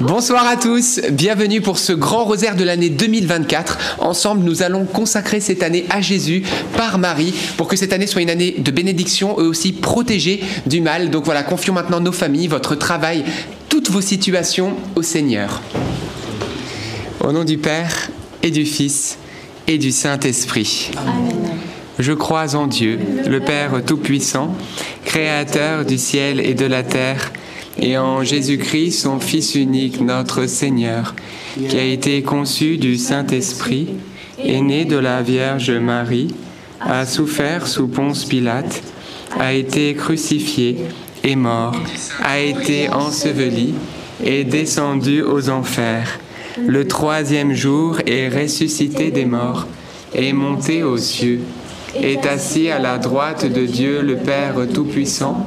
Bonsoir à tous, bienvenue pour ce grand rosaire de l'année 2024. Ensemble, nous allons consacrer cette année à Jésus par Marie pour que cette année soit une année de bénédiction et aussi protégée du mal. Donc voilà, confions maintenant nos familles, votre travail, toutes vos situations au Seigneur. Au nom du Père et du Fils et du Saint-Esprit. Je crois en Dieu, le Père Tout-Puissant, Créateur du ciel et de la terre et en Jésus-Christ, son Fils unique, notre Seigneur, qui a été conçu du Saint-Esprit, est né de la Vierge Marie, a souffert sous Ponce Pilate, a été crucifié, est mort, a été enseveli, et descendu aux enfers. Le troisième jour est ressuscité des morts, est monté aux cieux, est assis à la droite de Dieu le Père Tout-Puissant,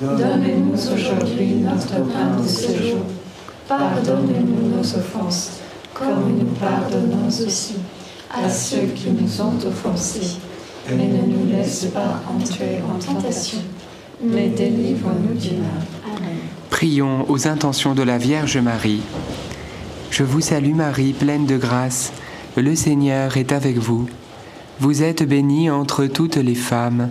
Donne-nous aujourd'hui notre pain de ce jour. Pardonne-nous nos offenses, comme nous pardonnons aussi à ceux qui nous ont offensés. Mais ne nous laisse pas entrer en tentation, mais délivre-nous du mal. Amen. Prions aux intentions de la Vierge Marie. Je vous salue Marie, pleine de grâce. Le Seigneur est avec vous. Vous êtes bénie entre toutes les femmes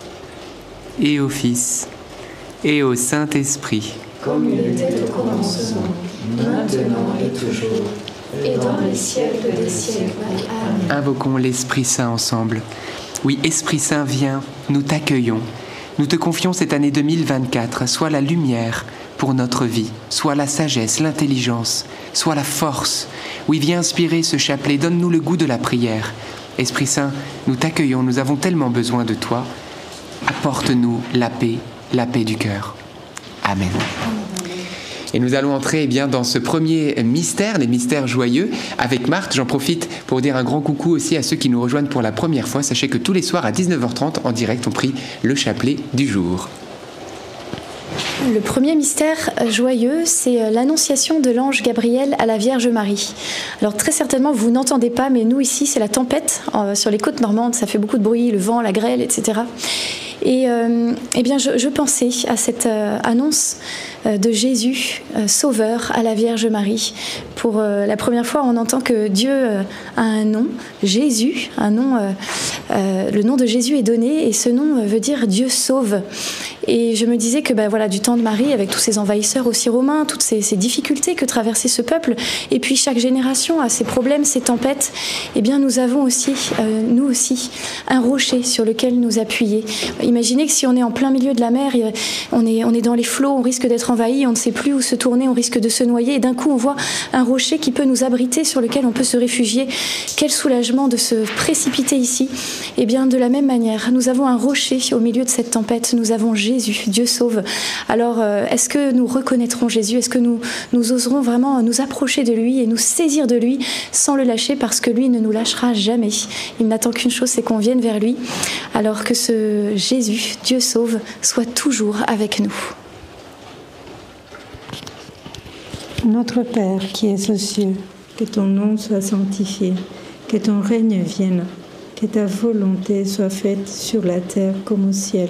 et au Fils, et au Saint-Esprit. comme il était au commencement, maintenant et toujours, et dans les siècles des siècles. Amen. Invoquons l'Esprit Saint ensemble. Oui, Esprit Saint, viens, nous t'accueillons. Nous te confions cette année 2024, soit la lumière pour notre vie, soit la sagesse, l'intelligence, soit la force. Oui, viens inspirer ce chapelet, donne-nous le goût de la prière. Esprit Saint, nous t'accueillons, nous avons tellement besoin de toi. Apporte-nous la paix, la paix du cœur. Amen. Et nous allons entrer eh bien, dans ce premier mystère, les mystères joyeux, avec Marthe. J'en profite pour dire un grand coucou aussi à ceux qui nous rejoignent pour la première fois. Sachez que tous les soirs à 19h30, en direct, on prie le chapelet du jour. Le premier mystère joyeux, c'est euh, l'annonciation de l'ange Gabriel à la Vierge Marie. Alors très certainement, vous n'entendez pas, mais nous ici, c'est la tempête euh, sur les côtes normandes. Ça fait beaucoup de bruit, le vent, la grêle, etc. Et euh, eh bien, je, pensais à cette euh, annonce euh, de Jésus, euh, Sauveur, à la Vierge Marie. Pour euh, la première fois, on entend que Dieu euh, a un nom, Jésus, un nom. euh, euh, le nom de Jésus est donné, et ce nom euh, veut dire Dieu sauve. Et je me disais que, ben voilà, du temps de Marie, avec tous ces envahisseurs aussi romains, toutes ces, difficultés que traversait ce peuple, et puis chaque génération a ses problèmes, ses tempêtes. Eh bien, nous avons aussi, euh, nous aussi, un rocher sur lequel nous appuyer. Imaginez que si on est en plein milieu de la mer, on est, on est dans les flots, on risque d'être envahi, on ne sait plus où se tourner, on risque de se noyer, et d'un coup, on voit un rocher qui peut nous abriter, sur lequel on peut se réfugier. Quel soulagement de se précipiter ici. Eh bien, de la même manière, nous avons un rocher au milieu de cette tempête, nous avons Jésus, Dieu sauve. Euh, est-ce que nous reconnaîtrons Jésus? Est-ce que nous, nous oserons vraiment nous approcher de lui et nous saisir de lui sans le lâcher parce que lui ne nous lâchera jamais? Il n'attend qu'une chose, c'est qu'on vienne vers lui. Alors que ce Jésus, Dieu sauve, soit toujours avec nous. Notre Père qui es aux cieux, que ton nom soit sanctifié, que ton règne vienne, que ta volonté soit faite sur la terre comme au ciel.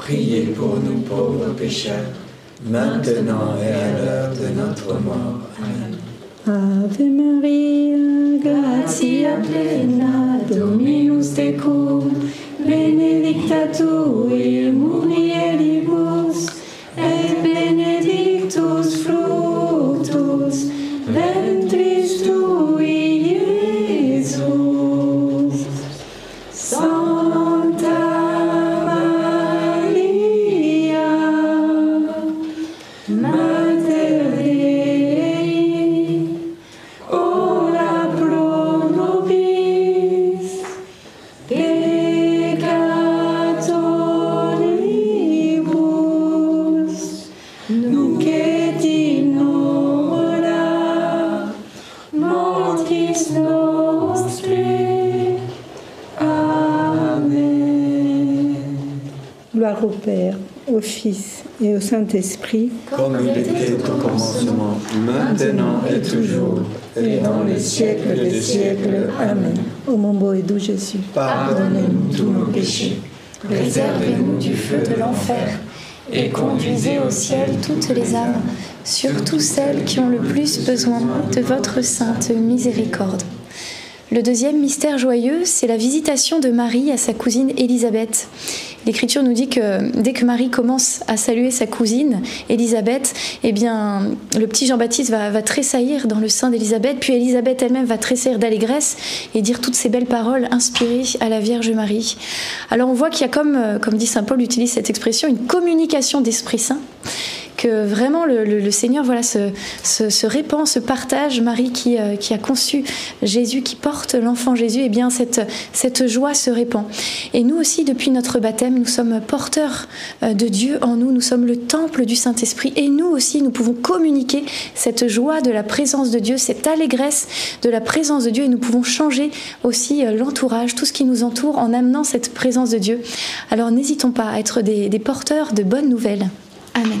priez pour nous pauvres pécheurs, maintenant et à l'heure de notre mort. Amen. Ave Maria, gratia plena, Dominus tecum, benedicta tu in au Fils et au Saint-Esprit, Comme il était au commencement, maintenant et toujours, et dans les siècles des siècles. Amen. Ô mon beau et doux Jésus, Pardonnez-nous tous nos péchés, Préservez-nous du feu de l'enfer et conduisez au ciel toutes les âmes, surtout celles qui ont le plus besoin de votre sainte miséricorde. Le deuxième mystère joyeux, c'est la visitation de Marie à sa cousine Élisabeth. L'Écriture nous dit que dès que Marie commence à saluer sa cousine Élisabeth, eh bien, le petit Jean-Baptiste va, tressaillir dans le sein d'Élisabeth, puis Élisabeth elle-même va tressaillir d'allégresse et dire toutes ces belles paroles inspirées à la Vierge Marie. Alors on voit qu'il y a comme, euh, comme dit Saint Paul, utilise cette expression, une communication d'Esprit Saint que vraiment le, Seigneur voilà, se, répand, se partage. Marie qui, euh, qui a conçu Jésus, qui porte l'enfant Jésus, et eh bien cette, joie se répand. Et nous aussi, depuis notre baptême, nous sommes porteurs euh, de Dieu en nous, nous sommes le temple du Saint-Esprit, et nous aussi, nous pouvons communiquer cette joie de la présence de Dieu, cette allégresse de la présence de Dieu, et nous pouvons changer aussi euh, l'entourage, tout ce qui nous entoure, en amenant cette présence de Dieu. Alors n'hésitons pas à être des porteurs de bonnes nouvelles. Amen.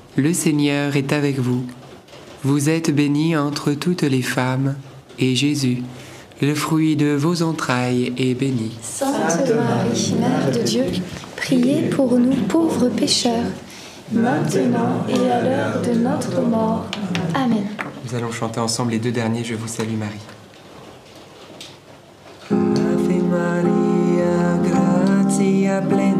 Le Seigneur est avec vous. Vous êtes bénie entre toutes les femmes, et Jésus, le fruit de vos entrailles, est béni. Sainte Marie, Mère de Dieu, priez pour nous pauvres pécheurs, maintenant et à l'heure de notre mort. Amen. Nous allons chanter ensemble les deux derniers Je vous salue Marie. Ave Maria, gratia plena,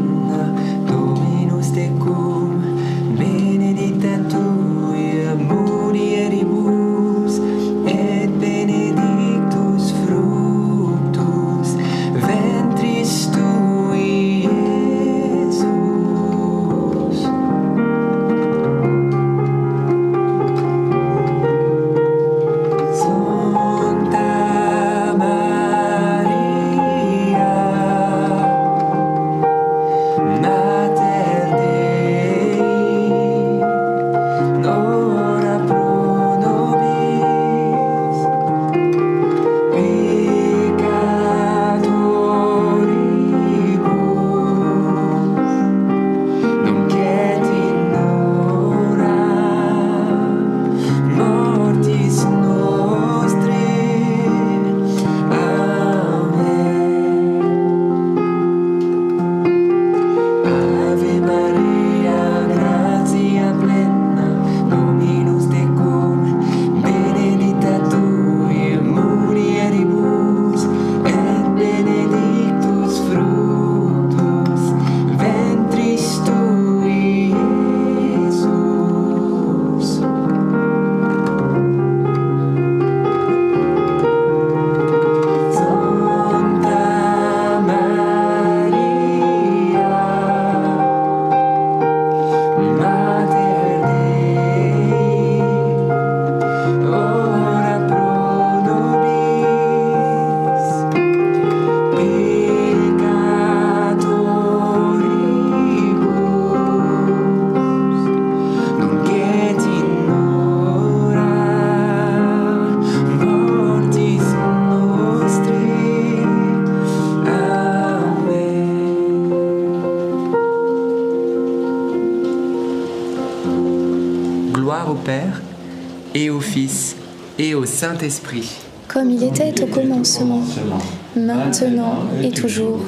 maintenant et toujours,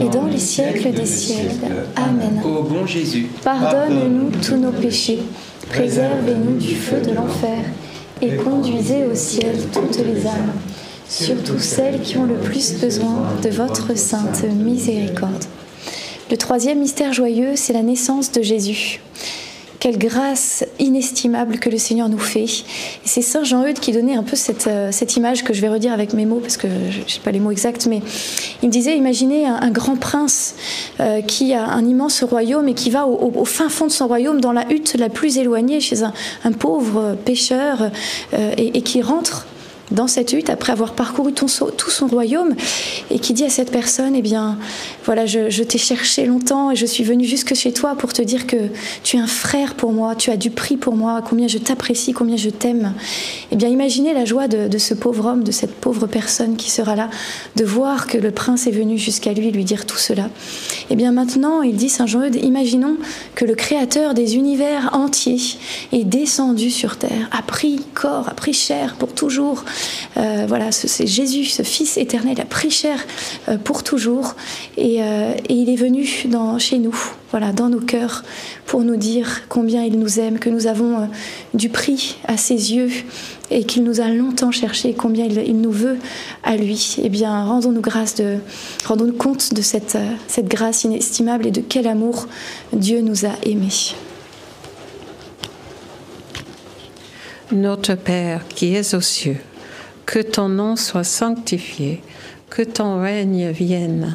et dans les siècles des siècles. Amen. Ô bon Jésus, Pardonne-nous tous nos péchés, préservez-nous du feu de l'enfer, et conduisez au ciel toutes les âmes, surtout celles qui ont le plus besoin de votre sainte miséricorde. Le troisième mystère joyeux, c'est la naissance de Jésus. Quelle grâce inestimable que le Seigneur nous fait. C'est Saint Jean-Eudes qui donnait un peu cette, euh, cette image que je vais redire avec mes mots, parce que je ne sais pas les mots exacts, mais il disait, imaginez un, grand prince euh, qui a un immense royaume et qui va au, fin fond de son royaume, dans la hutte la plus éloignée, chez un, pauvre pêcheur, euh, et, et qui rentre dans cette hutte après avoir parcouru tout son royaume et qui dit à cette personne, eh bien, voilà, je, t'ai cherché longtemps et je suis venu jusque chez toi pour te dire que tu es un frère pour moi, tu as du prix pour moi, combien je t'apprécie, combien je t'aime. Eh bien, imaginez la joie de, ce pauvre homme, de cette pauvre personne qui sera là, de voir que le prince est venu jusqu'à lui lui dire tout cela. Eh bien, maintenant, il dit Saint Jean-Eudes, imaginons que le créateur des univers entiers est descendu sur terre, a pris corps, a pris chair pour toujours. Euh, voilà, ce- c'est Jésus, ce Fils éternel, a pris chair euh, pour toujours et, euh, et il est venu dans, chez nous, voilà, dans nos cœurs, pour nous dire combien il nous aime, que nous avons euh, du prix à ses yeux et qu'il nous a longtemps cherché, combien il, nous veut à lui. Eh bien, rendons-nous grâce de, rendons-nous compte de cette, euh, cette grâce inestimable et de quel amour Dieu nous a aimés. Notre Père qui es aux cieux, que ton nom soit sanctifié, que ton règne vienne,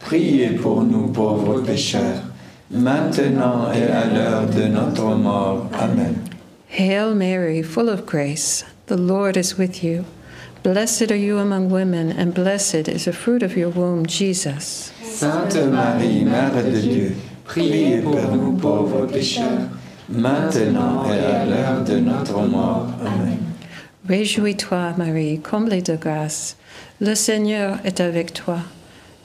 priez pour nous pauvres pécheurs, maintenant et à l'heure de notre mort. Amen. Hail Mary, full of grace, the Lord is with you. Blessed are you among women, and blessed is the fruit of your womb, Jesus. Sainte Marie, Mère de Dieu, priez pour nous pauvres pécheurs, maintenant et à l'heure de notre mort. Amen. Réjouis-toi, Marie, comblée de grâce. Le Seigneur est avec toi.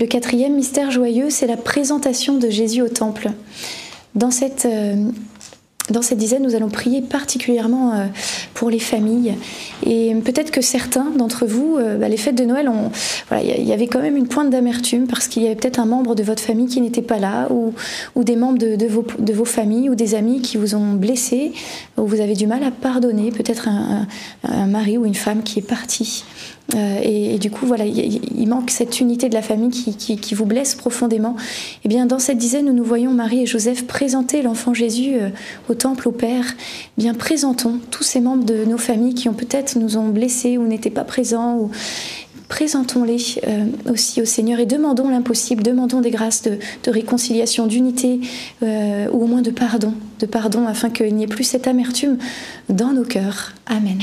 Le quatrième mystère joyeux, c'est la présentation de Jésus au temple. Dans cette, euh, dans dizaine, nous allons prier particulièrement euh, pour les familles. Et peut-être que certains d'entre vous, euh, bah, les fêtes de Noël, il y- avait quand même une pointe d'amertume parce qu'il y avait peut-être un membre de votre famille qui n'était pas là, ou, ou des membres de, vos, familles, ou des amis qui vous ont blessé, où vous avez du mal à pardonner, peut-être un, mari ou une femme qui est parti. Euh, et, du coup, voilà, il, manque cette unité de la famille qui, vous blesse profondément. Et bien, dans cette dizaine où nous voyons Marie et Joseph présenter l'enfant Jésus euh, au temple, au Père, eh bien, présentons tous ces membres de nos familles qui ont peut-être nous ont blessés ou n'étaient pas présents. Ou... Présentons-les euh, aussi au Seigneur et demandons l'impossible, demandons des grâces de, réconciliation, d'unité ou au moins de pardon, de pardon afin qu'il n'y ait plus cette amertume dans nos cœurs. Amen.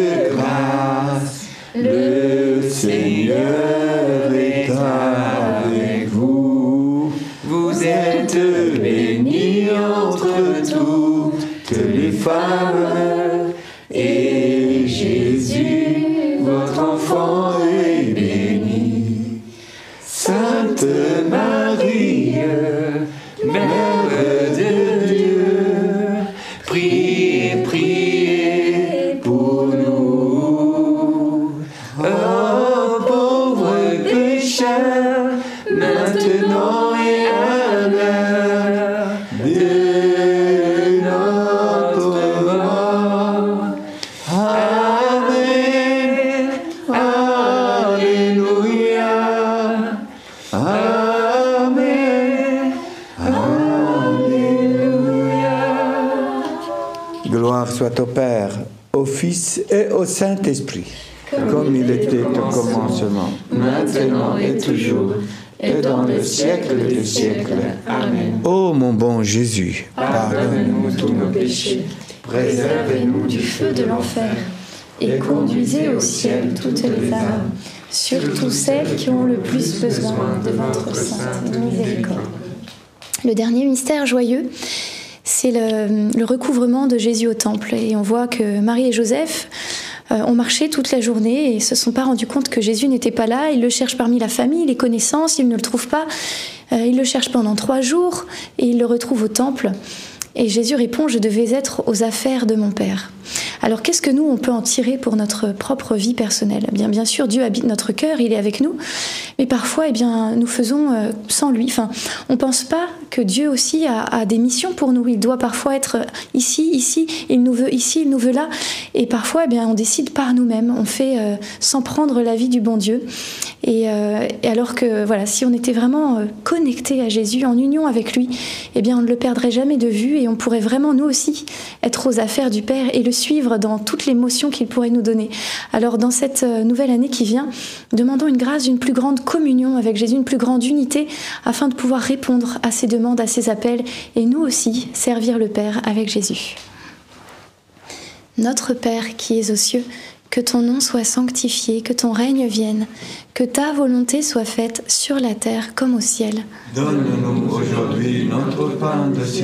toutes Père, au Fils et au Saint-Esprit, comme il était au commencement, maintenant et toujours, et dans le siècle des siècles. Amen. Ô mon bon Jésus, Pardonne-nous tous nos péchés, préservez-nous du feu de l'enfer, et conduisez au ciel toutes les âmes, surtout celles qui ont le plus besoin de votre sainte miséricorde. Le dernier mystère joyeux, c'est le, recouvrement de Jésus au temple. Et on voit que Marie et Joseph euh, ont marché toute la journée et se sont pas rendus compte que Jésus n'était pas là. Ils le cherchent parmi la famille, les connaissances, ils ne le trouvent pas. Euh, ils le cherchent pendant trois jours et ils le retrouvent au temple. Et Jésus répond, je devais être aux affaires de mon Père. Alors qu'est-ce que nous, on peut en tirer pour notre propre vie personnelle? Eh bien, bien sûr, Dieu habite notre cœur, il est avec nous, mais parfois, eh bien, nous faisons euh, sans lui. Enfin, on pense pas que Dieu aussi a, des missions pour nous. Il doit parfois être ici, ici, il nous veut ici, il nous veut là, et parfois, eh bien, on décide par nous-mêmes. On fait euh, sans prendre l'avis du bon Dieu. Et, euh, et alors que, voilà, si on était vraiment connecté à Jésus, en union avec lui, eh bien, on ne le perdrait jamais de vue et on pourrait vraiment nous aussi être aux affaires du Père et le suivre dans toutes les motions qu'il pourrait nous donner. Alors dans cette euh, nouvelle année qui vient, demandons une grâce d'une plus grande communion avec Jésus, une plus grande unité afin de pouvoir répondre à ses demandes, à ses appels et nous aussi servir le Père avec Jésus. Notre Père qui es aux cieux, que ton nom soit sanctifié, que ton règne vienne, que ta volonté soit faite sur la terre comme au ciel. Donne-nous aujourd'hui notre pain de ce.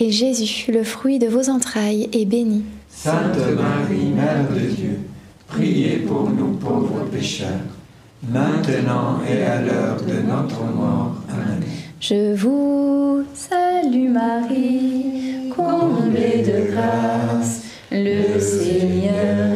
et Jésus, le fruit de vos entrailles, est béni. Sainte Marie, Mère de Dieu, priez pour nous pauvres pécheurs, maintenant et à l'heure de notre mort. Amen. Je vous salue Marie, comblée de grâce, le Seigneur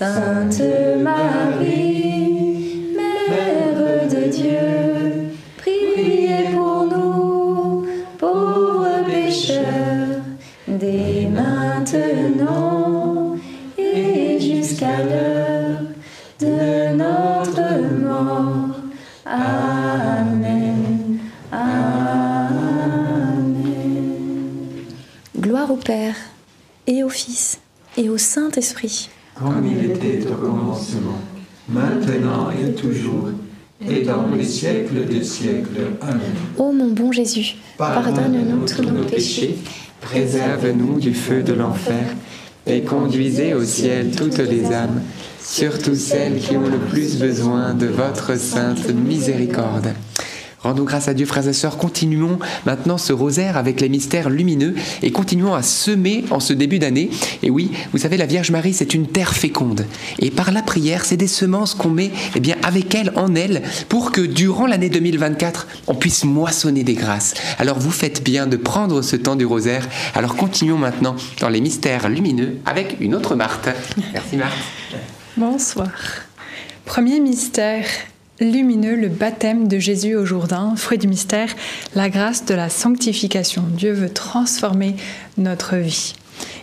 Sainte Marie, Mère de Dieu, priez pour nous, pauvres pécheurs, dès maintenant et jusqu'à l'heure de notre mort. Amen. Amen. Gloire au Père et au Fils et au Saint-Esprit. Comme il était au commencement, maintenant et toujours, et dans les siècles des siècles. Amen. Ô mon bon Jésus, pardonne-nous tous nos péchés, Préserve-nous du feu de l'enfer et conduisez au ciel toutes les âmes, surtout celles qui ont le plus besoin de votre sainte miséricorde. Rendons grâce à Dieu, frères et sœurs. Continuons maintenant ce rosaire avec les mystères lumineux et continuons à semer en ce début d'année. Et oui, vous savez, la Vierge Marie, c'est une terre féconde. Et par la prière, c'est des semences qu'on met eh bien, avec elle, en elle, pour que durant l'année 2024, on puisse moissonner des grâces. Alors vous faites bien de prendre ce temps du rosaire. Alors continuons maintenant dans les mystères lumineux avec une autre Marthe. Merci Marthe. Bonsoir. Premier mystère lumineux, le baptême de Jésus au Jourdain, fruit du mystère, la grâce de la sanctification. Dieu veut transformer notre vie.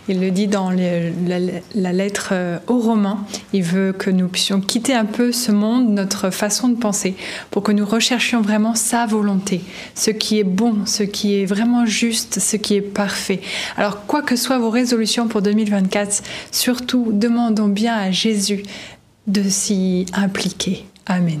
Il le dit dans la, la lettre euh, aux Romains. Il veut que nous puissions quitter un peu ce monde, notre façon de penser, pour que nous recherchions vraiment sa volonté, ce qui est bon, ce qui est vraiment juste, ce qui est parfait. Alors, quoi que soient vos résolutions pour 2024, surtout demandons bien à Jésus de s'y impliquer. Amen.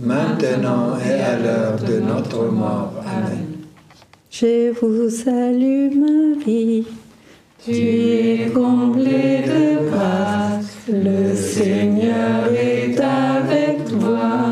maintenant et à l'heure de notre mort. Amen. Je vous salue Marie. Tu es comblée de grâce, le Seigneur est avec toi.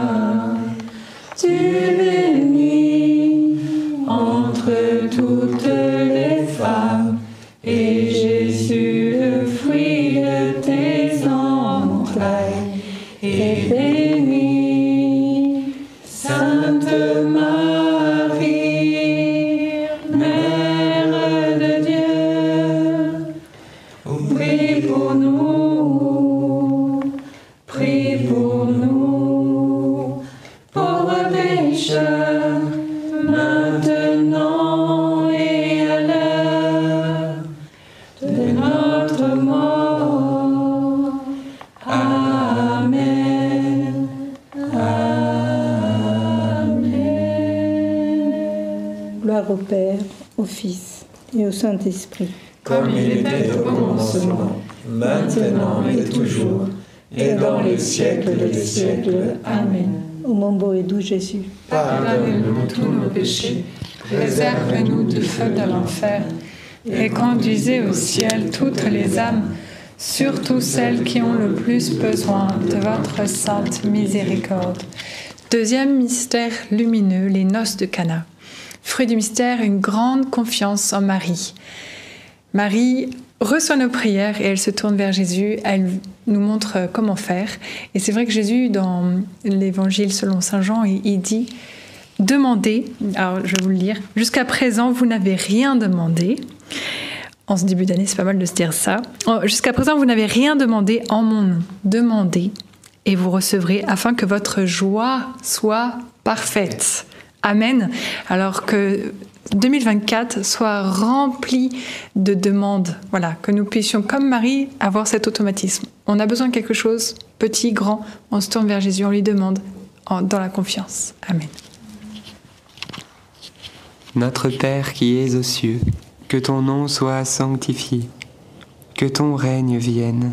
Et au Saint-Esprit. Comme il était au commencement, maintenant et toujours, et dans les siècles des siècles. Amen. Ô mon beau et doux Jésus, Pardonne-nous tous nos péchés, préserve-nous du feu de l'enfer, et conduisez au ciel toutes les âmes, surtout celles qui ont le plus besoin de votre sainte miséricorde. Deuxième mystère lumineux, les noces de Cana. Fruit du mystère, une grande confiance en Marie. Marie reçoit nos prières et elle se tourne vers Jésus. Elle nous montre comment faire. Et c'est vrai que Jésus, dans l'évangile selon Saint Jean, il, dit Demandez, alors je vais vous le lire, jusqu'à présent, vous n'avez rien demandé. En ce début d'année, c'est pas mal de se dire ça. Oh, Jusqu'à présent, vous n'avez rien demandé en mon nom. Demandez et vous recevrez afin que votre joie soit parfaite. Amen. Alors que 2024 soit rempli de demandes. Voilà, que nous puissions, comme Marie, avoir cet automatisme. On a besoin de quelque chose, petit, grand, on se tourne vers Jésus, on lui demande dans la confiance. Amen. Notre Père qui es aux cieux, que ton nom soit sanctifié, que ton règne vienne,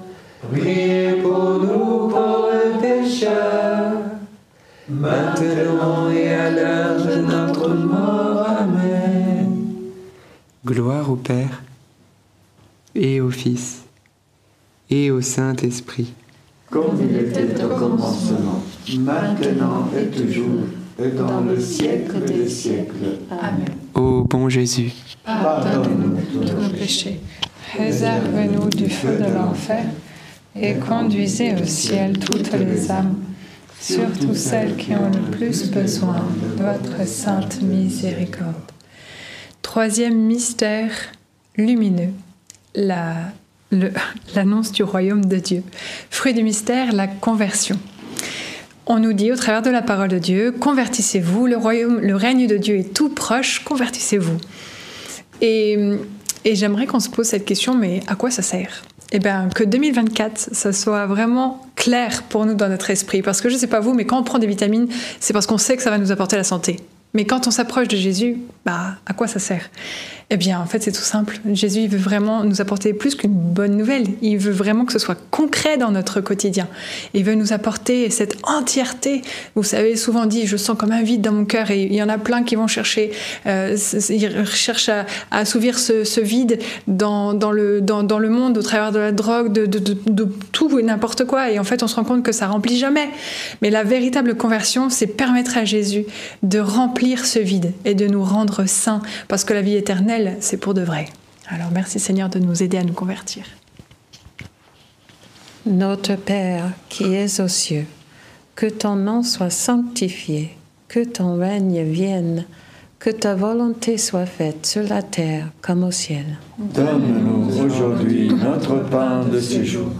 priez pour nous pauvres pécheurs, maintenant et à l'heure de notre mort. Amen. Gloire au Père, et au Fils, et au Saint-Esprit. Comme il était au commencement, maintenant et toujours, et dans le siècle des siècles. Amen. Ô bon Jésus, Pardonne-nous tous nos péchés, réserve-nous du feu de l'enfer et conduisez au ciel toutes les âmes, surtout celles qui ont le plus besoin de votre sainte miséricorde. Troisième mystère lumineux, l'annonce du royaume de Dieu. Fruit du mystère, la conversion. On nous dit au travers de la parole de Dieu, convertissez-vous, le royaume, le règne de Dieu est tout proche, convertissez-vous. Et j'aimerais qu'on se pose cette question, mais à quoi ça sert? Eh bien, que 2024, ça soit vraiment clair pour nous dans notre esprit. Parce que je ne sais pas vous, mais quand on prend des vitamines, c'est parce qu'on sait que ça va nous apporter la santé. Mais quand on s'approche de Jésus, bah, à quoi ça sert? Eh bien, en fait, c'est tout simple. Jésus, il veut vraiment nous apporter plus qu'une bonne nouvelle. Il veut vraiment que ce soit concret dans notre quotidien. Il veut nous apporter cette entièreté. Vous savez, souvent dit, je sens comme un vide dans mon cœur. Et il y en a plein qui vont chercher, euh, ils cherchent à, assouvir ce, vide dans, le, dans, le monde au travers de la drogue, de tout et n'importe quoi. Et en fait, on se rend compte que ça remplit jamais. Mais la véritable conversion, c'est permettre à Jésus de remplir ce vide et de nous rendre saints. Parce que la vie éternelle, c'est pour de vrai. Alors merci Seigneur de nous aider à nous convertir. Notre Père qui es aux cieux, que ton nom soit sanctifié, que ton règne vienne, que ta volonté soit faite sur la terre comme au ciel. Donne-nous aujourd'hui notre pain de ce jour.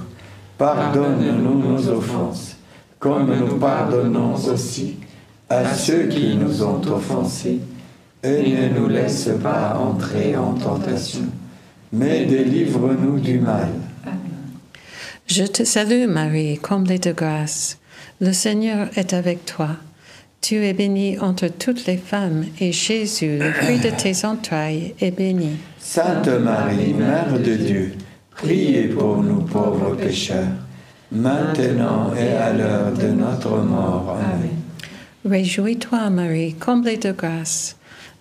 Pardonne-nous nos offenses, comme nous pardonnons aussi à ceux qui nous ont offensés. Et ne nous laisse pas entrer en tentation, mais délivre-nous du mal. Je te salue Marie, comblée de grâce. Le Seigneur est avec toi. Tu es bénie entre toutes les femmes, et Jésus, le fruit de tes entrailles, est béni. Sainte Marie, Mère de Dieu, priez pour nous pauvres pécheurs, maintenant et à l'heure de notre mort. Amen. Réjouis-toi Marie, comblée de grâce.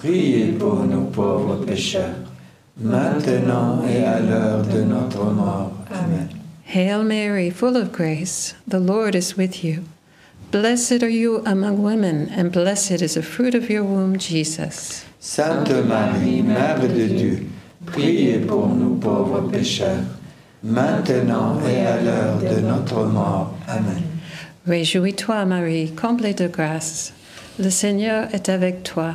priez pour nous pauvres pécheurs, maintenant et à l'heure de notre mort. Amen. Hail Mary, full of grace, the Lord is with you. Blessed are you among women, and blessed is the fruit of your womb, Jesus. Sainte Marie, Mère de Dieu, priez pour nous pauvres pécheurs, maintenant et à l'heure de notre mort. Amen. Réjouis-toi, Marie, comblée de grâce. Le Seigneur est avec toi.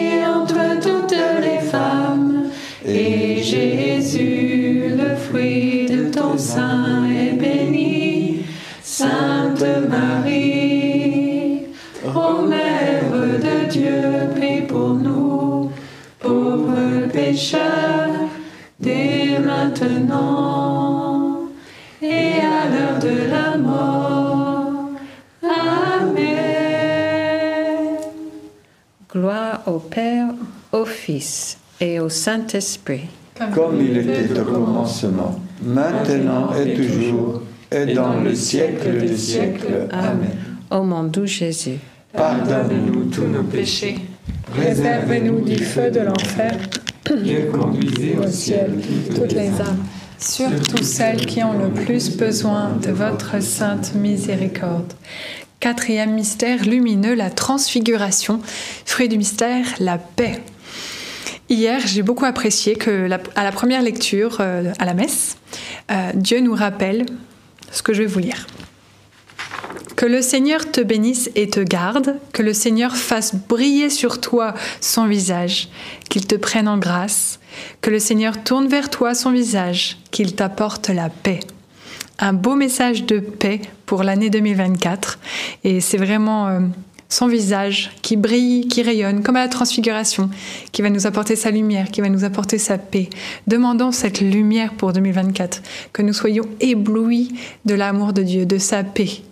Dieu, prie pour nous, pauvres pécheurs, dès maintenant et à l'heure de la mort. Amen. Gloire au Père, au Fils et au Saint-Esprit. Comme il était au commencement, maintenant et toujours, et dans le siècle des siècles. Amen. Ô mon doux Jésus, Pardonne-nous tous nos péchés, Réservez-nous du feu de l'enfer, et conduisez au ciel toutes les âmes, surtout celles qui ont le plus besoin de votre sainte miséricorde. Quatrième mystère lumineux, la transfiguration. Fruit du mystère, la paix. Hier, j'ai beaucoup apprécié que la- à la première lecture euh, à la messe, euh, Dieu nous rappelle ce que je vais vous lire. Que le Seigneur te bénisse et te garde, que le Seigneur fasse briller sur toi son visage, qu'il te prenne en grâce, que le Seigneur tourne vers toi son visage, qu'il t'apporte la paix. Un beau message de paix pour l'année 2024 et c'est vraiment euh, son visage qui brille, qui rayonne, comme à la transfiguration, qui va nous apporter sa lumière, qui va nous apporter sa paix. Demandons cette lumière pour 2024, que nous soyons éblouis de l'amour de Dieu, de sa paix.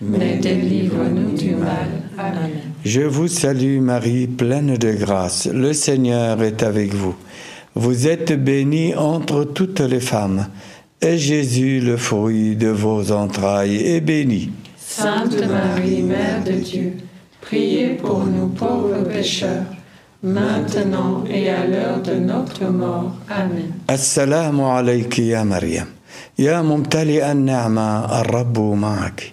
mais délivre-nous du mal. Amen. Je vous salue Marie, pleine de grâce. Le Seigneur est avec vous. Vous êtes bénie entre toutes les femmes, et Jésus, le fruit de vos entrailles, est béni. Sainte Marie, Mère de Dieu, priez pour nous pauvres pécheurs, maintenant et à l'heure de notre mort. Amen. Assalamu alayki ya Ya mumtali an-ni'ma, ar-Rabbu ma'aki.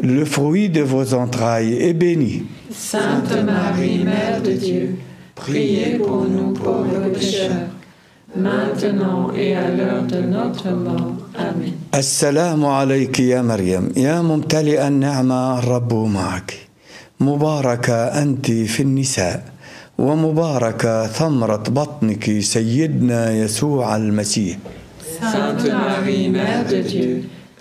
le fruit de vos entrailles, est béni. Sainte Marie, Mère de Dieu, priez pour nous pauvres pécheurs, maintenant et à l'heure de notre mort. Amen. السلام عليك يا مريم يا ممتلئ النعمة الرب معك مباركة أنت في النساء ومباركة ثمرة بطنك سيدنا يسوع المسيح Sainte Marie, Mère de Dieu,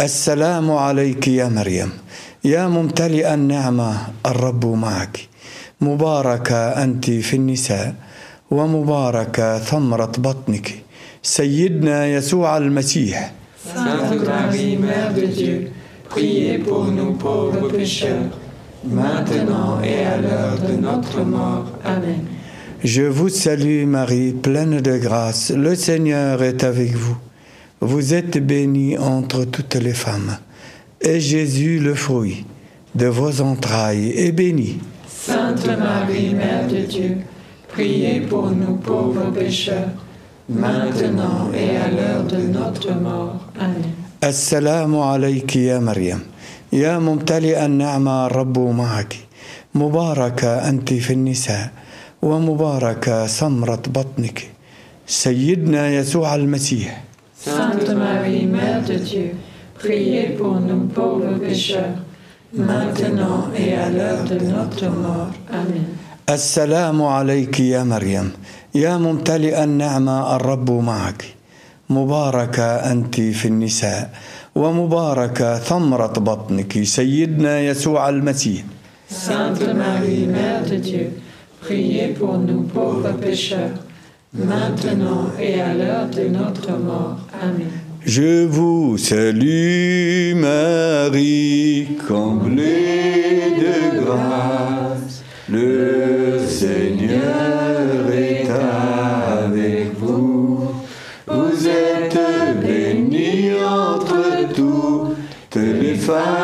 السلام عليك يا مريم. يا ممتلئ النعمة الرب معك. مباركة أنت في النساء ومباركة ثمرة بطنك. سيدنا يسوع المسيح. Je vous salue Marie, pleine de grâce, le Seigneur est avec vous. Vous êtes bénie entre toutes les femmes, et Jésus, le fruit de vos entrailles, est béni. Sainte Marie, Mère de Dieu, priez pour nous pauvres pécheurs, maintenant et à l'heure de notre mort. Amen. السلام عليك يا مريم يا ممتلئ النعمة الرب معك مباركة أنت في النساء ومباركة ثمرة بطنك سيدنا يسوع المسيح Sainte Marie, Mère de Dieu, priez pour nous pauvres pécheurs, maintenant et à l'heure de notre mort. Amen. السلام عليك يا مريم يا ممتلئ النعمة الرب معك مباركة أنت في النساء ومباركة ثمرة بطنك سيدنا يسوع المسيح Sainte Marie, Mère de Dieu, priez pour nous pauvres pécheurs, maintenant et à l'heure de notre mort. Je vous salue Marie, comblée de grâce, le Seigneur est avec vous. Vous êtes bénie entre toutes les femmes,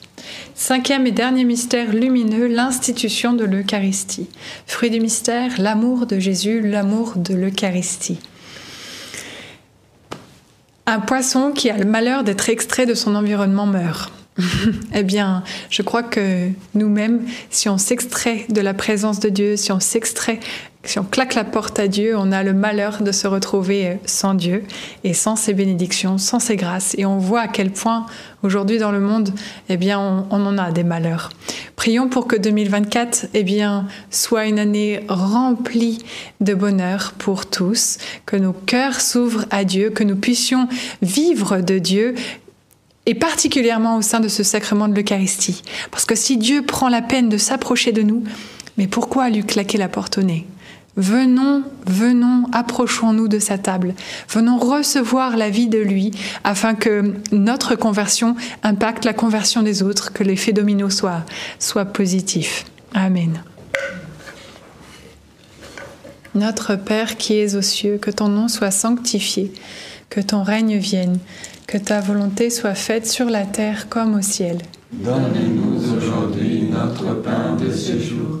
Cinquième et dernier mystère lumineux, l'institution de l'Eucharistie. Fruit du mystère, l'amour de Jésus, l'amour de l'Eucharistie. Un poisson qui a le malheur d'être extrait de son environnement meurt. eh bien, je crois que nous-mêmes, si on s'extrait de la présence de Dieu, si on s'extrait, si on claque la porte à Dieu, on a le malheur de se retrouver sans Dieu et sans ses bénédictions, sans ses grâces. Et on voit à quel point aujourd'hui dans le monde, eh bien, on, en a des malheurs. Prions pour que 2024, eh bien, soit une année remplie de bonheur pour tous, que nos cœurs s'ouvrent à Dieu, que nous puissions vivre de Dieu, et particulièrement au sein de ce sacrement de l'Eucharistie. Parce que si Dieu prend la peine de s'approcher de nous, mais pourquoi lui claquer la porte au nez? Venons, venons, approchons-nous de sa table. Venons recevoir la vie de lui afin que notre conversion impacte la conversion des autres, que l'effet domino soit, soit positif. Amen. Notre Père qui es aux cieux, que ton nom soit sanctifié, que ton règne vienne, que ta volonté soit faite sur la terre comme au ciel. Donne-nous aujourd'hui notre pain de ce.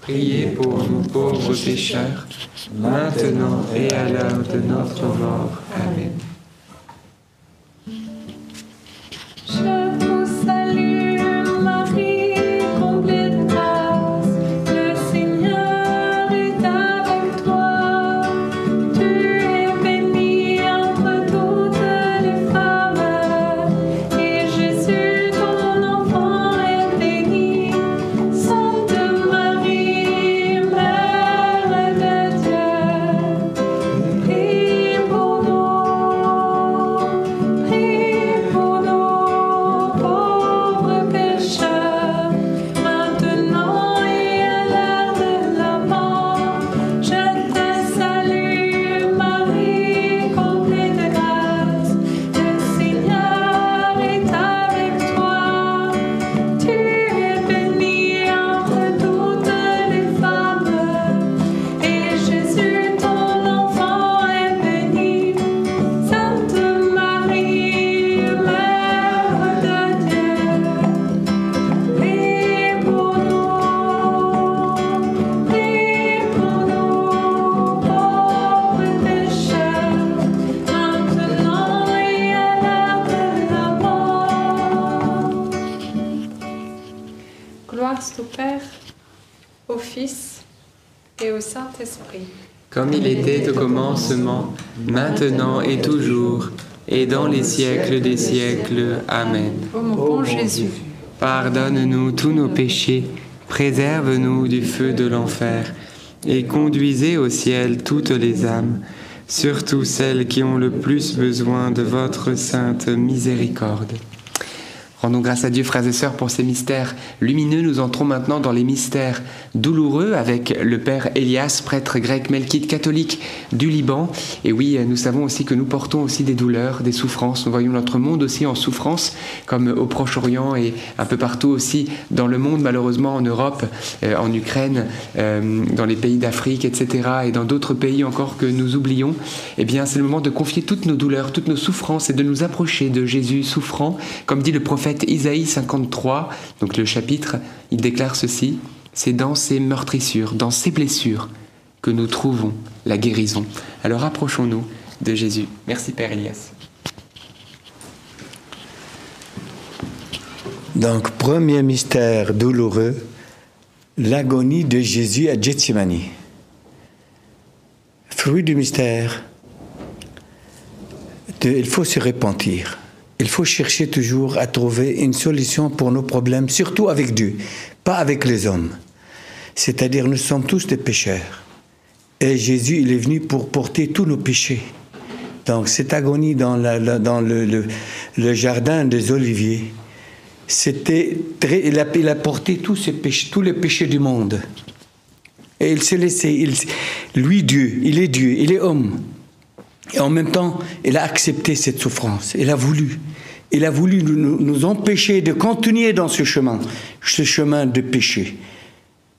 priez pour nous pauvres pécheurs, maintenant et à l'heure de notre mort. Amen. Comme il était au commencement, maintenant et toujours, et dans les siècles des siècles. Amen. Ô mon bon Jésus, pardonne-nous tous nos péchés, préserve-nous du feu de l'enfer, et conduisez au ciel toutes les âmes, surtout celles qui ont le plus besoin de votre sainte miséricorde. Rendons grâce à Dieu, frères et sœurs, pour ces mystères lumineux. Nous entrons maintenant dans les mystères douloureux avec le Père Elias, prêtre grec melkite catholique du Liban. Et oui, nous savons aussi que nous portons aussi des douleurs, des souffrances. Nous voyons notre monde aussi en souffrance, comme au Proche-Orient et un peu partout aussi dans le monde, malheureusement en Europe, euh, en Ukraine, euh, dans les pays d'Afrique, etc. et dans d'autres pays encore que nous oublions. Eh bien, c'est le moment de confier toutes nos douleurs, toutes nos souffrances et de nous approcher de Jésus souffrant, comme dit le prophète Isaïe 53, donc le chapitre, il déclare ceci, c'est dans ces meurtrissures, dans ces blessures que nous trouvons la guérison. Alors approchons-nous de Jésus. Merci Père Elias. Donc, premier mystère douloureux, l'agonie de Jésus à Gethsemane. Fruit du mystère, il faut se repentir. Il faut chercher toujours à trouver une solution pour nos problèmes, surtout avec Dieu, pas avec les hommes. C'est-à-dire, nous sommes tous des pécheurs. Et Jésus, il est venu pour porter tous nos péchés. Donc, cette agonie dans, le, jardin des Oliviers, c'était très, il, a, porté tous, péchés, tous les péchés du monde. Et il s'est laissé, lui Dieu, il est Dieu, il est homme. Et en même temps, il a accepté cette souffrance. Il a voulu. Il a voulu nous, empêcher de continuer dans ce chemin, ce chemin de péché.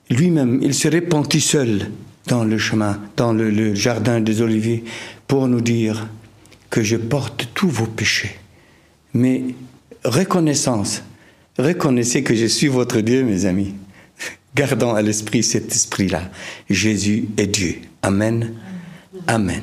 Lui-même, il se répandit seul dans le chemin, dans le, jardin des oliviers, pour nous dire que je porte tous vos péchés. Mais reconnaissance, reconnaissez que je suis votre Dieu, mes amis. Gardons à l'esprit cet esprit-là. Jésus est Dieu. Amen. Amen.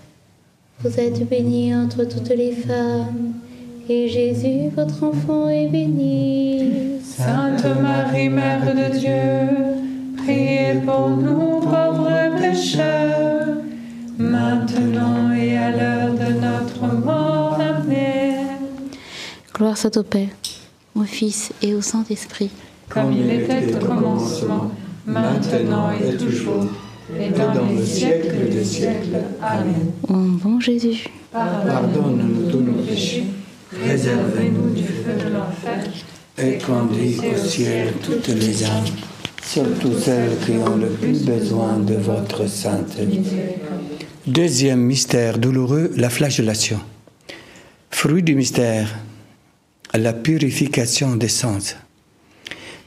Vous êtes bénie entre toutes les femmes, et Jésus, votre enfant, est béni. Sainte Marie, Mère de Dieu, priez pour nous pauvres pécheurs, maintenant et à l'heure de notre mort. Amen. Gloire soit au Père, au Fils et au Saint-Esprit. Comme il était au commencement, maintenant et toujours, et dans les siècles des siècles. Amen. Mon bon Jésus, pardonne-nous tous nos péchés, Réservez-nous du feu de l'enfer, et conduis au ciel toutes les âmes, surtout celles qui ont le plus besoin de votre sainte Deuxième mystère douloureux, la flagellation. Fruit du mystère, la purification des sens.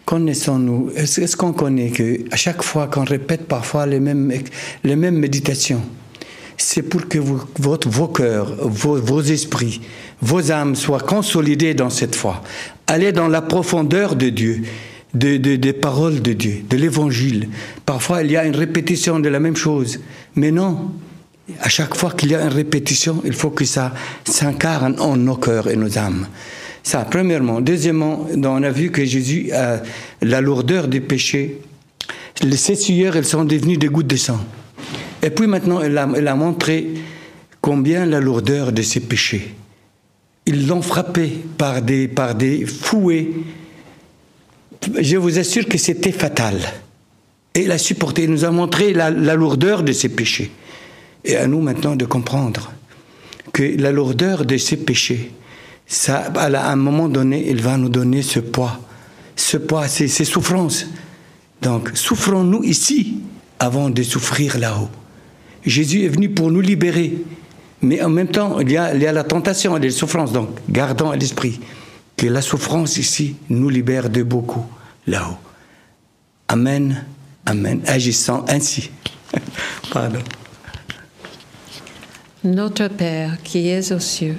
Connaissons-nous, est-ce qu'on connaît que à chaque fois qu'on répète parfois les mêmes, les mêmes méditations, c'est pour que votre, vos cœurs, vos, vos esprits, vos âmes soient consolidés dans cette foi. Allez dans la profondeur de Dieu, de- de- des paroles de Dieu, de l'évangile. Parfois, il y a une répétition de la même chose, mais non. À chaque fois qu'il y a une répétition, il faut que ça s'incarne en nos cœurs et nos âmes. Ça, premièrement. Deuxièmement, on a vu que Jésus a la lourdeur des péchés. Les sept sueurs, elles sont devenues des gouttes de sang. Et puis maintenant, elle a, montré combien la lourdeur de ses péchés. Ils l'ont frappé par des, par des fouets. Je vous assure que c'était fatal. Et il a supporté, il nous a montré la, la lourdeur de ses péchés. Et à nous maintenant de comprendre que la lourdeur de ses péchés, à un moment donné, il va nous donner ce poids. Ce poids, c'est ces souffrances. Donc, souffrons-nous ici avant de souffrir là-haut. Jésus est venu pour nous libérer. Mais en même temps, il y a, il y a la tentation et les souffrances. Donc, gardons à l'esprit que la souffrance ici nous libère de beaucoup là-haut. Amen, Amen. Agissant ainsi. Pardon. Notre Père qui es aux cieux,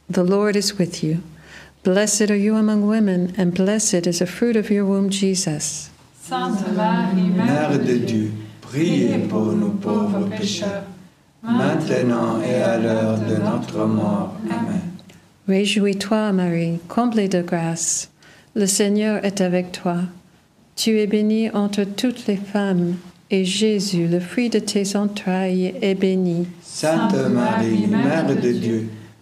the Lord is with you. Blessed are you among women, and blessed is the fruit of your womb, Jesus. Sainte Marie, Mère de Dieu, priez pour nous pauvres pécheurs, maintenant et à l'heure de notre mort. Amen. Réjouis-toi, Marie, comblée de grâce. Le Seigneur est avec toi. Tu es bénie entre toutes les femmes, et Jésus, le fruit de tes entrailles, est béni. Sainte Marie, Mère de Dieu,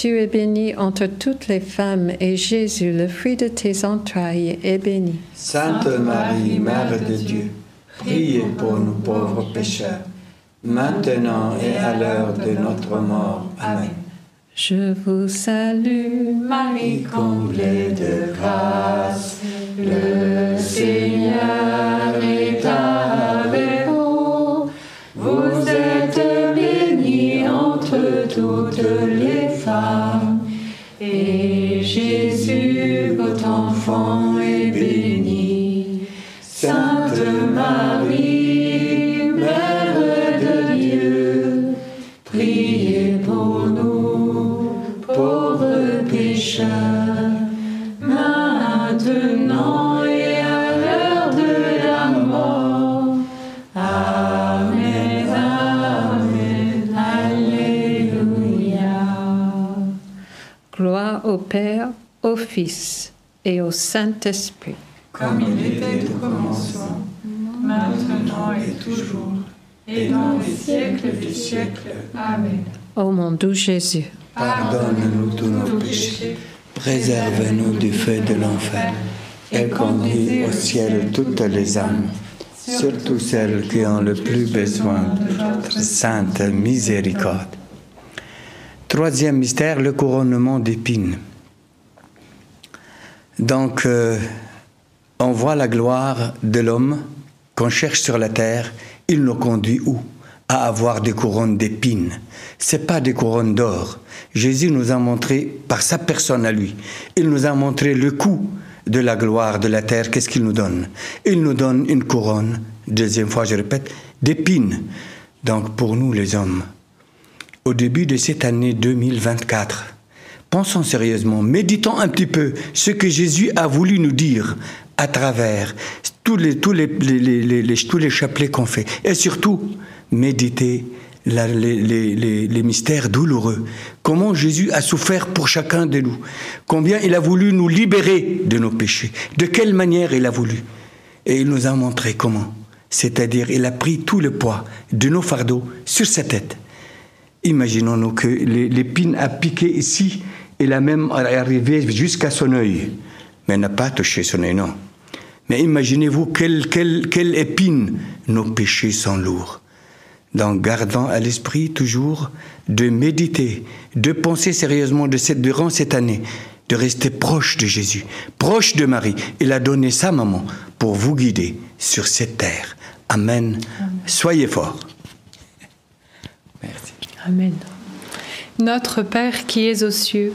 Tu es bénie entre toutes les femmes, et Jésus, le fruit de tes entrailles, est béni. Sainte Marie, Mère de Dieu, priez pour nous pauvres pécheurs, maintenant et à l'heure de notre mort. Amen. Je vous salue, Marie, comblée de grâce, le Seigneur est Père, au Fils et au Saint-Esprit. comme il était au commencement, maintenant et toujours, et dans les siècles des siècles. Amen. Ô mon doux Jésus, Pardonne-nous tous nos péchés, préserve-nous du feu de l'enfer, et conduis au ciel toutes les âmes, surtout celles qui ont le plus besoin de votre sainte miséricorde. Troisième mystère, le couronnement d'épines. Donc, euh, on voit la gloire de l'homme qu'on cherche sur la terre, il nous conduit où? À avoir des couronnes d'épines. C'est pas des couronnes d'or. Jésus nous a montré par sa personne à lui, il nous a montré le coût de la gloire de la terre. Qu'est-ce qu'il nous donne? Il nous donne une couronne, deuxième fois je répète, d'épines. Donc pour nous les hommes, au début de cette année 2024, pensons sérieusement, méditons un petit peu ce que Jésus a voulu nous dire à travers tous les, tous les, tous les chapelets qu'on fait. Et surtout, méditer les mystères douloureux. Comment Jésus a souffert pour chacun de nous. Combien il a voulu nous libérer de nos péchés. De quelle manière il a voulu. Et il nous a montré comment. C'est-à-dire, il a pris tout le poids de nos fardeaux sur sa tête. Imaginons-nous que l'épine a piqué ici, il a même arrivé jusqu'à son œil, mais n'a pas touché son œil, non. Mais imaginez-vous quelle, quelle, épine nos péchés sont lourds. Donc, gardant à l'esprit toujours de méditer, de penser sérieusement de cette, durant cette année, de rester proche de Jésus, proche de Marie. Il a donné sa maman pour vous guider sur cette terre. Amen. Soyez forts. Merci. Amen. Notre Père qui es aux cieux,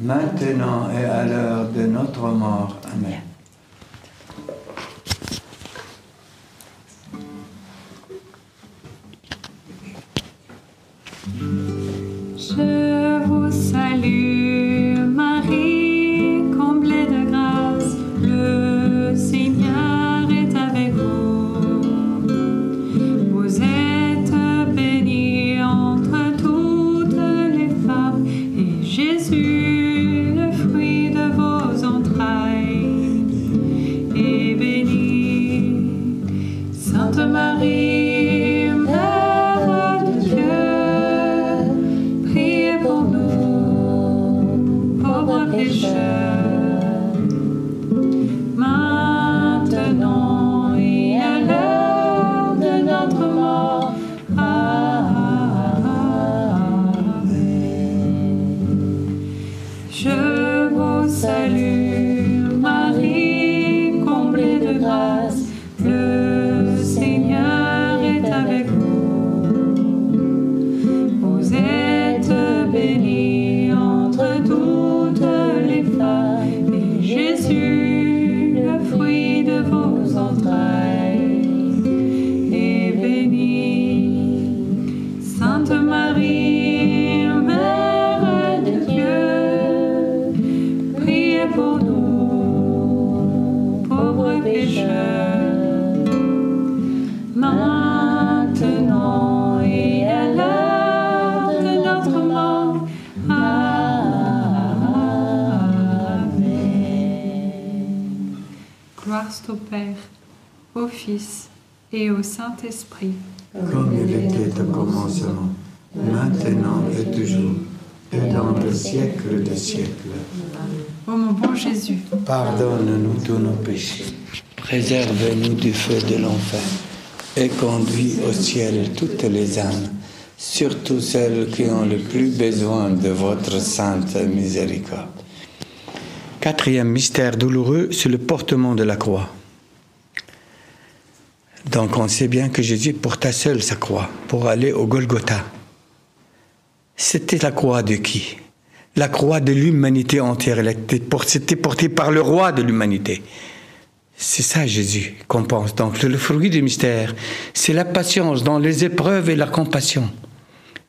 maintenant et à l'heure de notre mort. Amen. Je vous salue, au Père, au Fils et au Saint-Esprit. Comme il était au commencement, maintenant et toujours, et dans le siècle des siècles. Ô mon bon Jésus, Pardonne-nous tous nos péchés. Préserve-nous du feu de l'enfer. Et conduis au ciel toutes les âmes, surtout celles qui ont le plus besoin de votre sainte miséricorde. Quatrième mystère douloureux, c'est le portement de la croix. Donc on sait bien que Jésus porta seul sa croix pour aller au Golgotha. C'était la croix de qui? La croix de l'humanité entière. Elle était por- C'était porté par le roi de l'humanité. C'est ça Jésus qu'on pense. Donc le fruit du mystère, c'est la patience dans les épreuves et la compassion.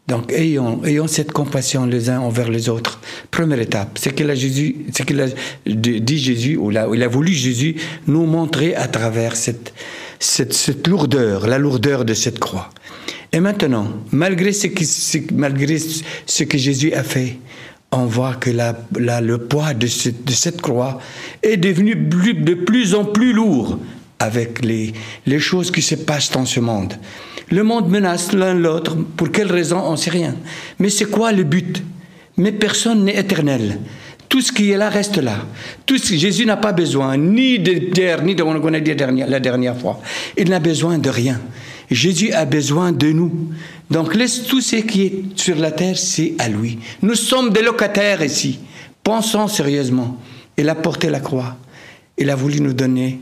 Donc ayons, cette compassion les uns envers les autres. Première étape, c'est a Jésus, qu'il a dit Jésus ou il a voulu Jésus nous montrer à travers cette, cette, lourdeur, la lourdeur de cette croix. Et maintenant, malgré ce, qui, ce- malgré ce que Jésus a fait, on voit que la, la- le poids de, ce- de cette croix est devenu de plus en plus lourd avec les, les choses qui se passent dans ce monde. Le monde menace l'un l'autre. Pour quelle raison, on ne sait rien. Mais c'est quoi le but? Mais personne n'est éternel. Tout ce qui est là reste là. Tout ce, Jésus n'a pas besoin ni de pierre, ni de on a dit la dernière fois. Il n'a besoin de rien. Jésus a besoin de nous. Donc laisse tout ce qui est sur la terre, c'est à lui. Nous sommes des locataires ici. Pensons sérieusement. Il a porté la croix. Il a voulu nous donner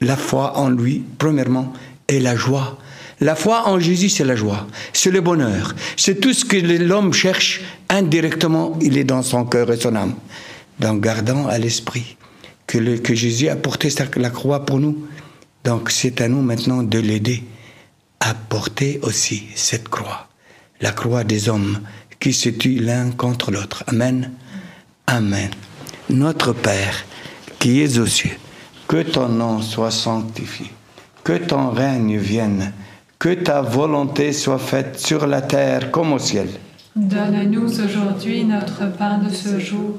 la foi en lui, premièrement, et la joie. La foi en Jésus, c'est la joie, c'est le bonheur, c'est tout ce que l'homme cherche indirectement, il est dans son cœur et son âme. Donc gardons à l'esprit que, Jésus a porté la croix pour nous. Donc c'est à nous maintenant de l'aider à porter aussi cette croix, la croix des hommes qui se tuent l'un contre l'autre. Amen. Amen. Notre Père, qui es aux cieux, que ton nom soit sanctifié, que ton règne vienne, que ta volonté soit faite sur la terre comme au ciel. donne-nous aujourd'hui notre pain de ce jour.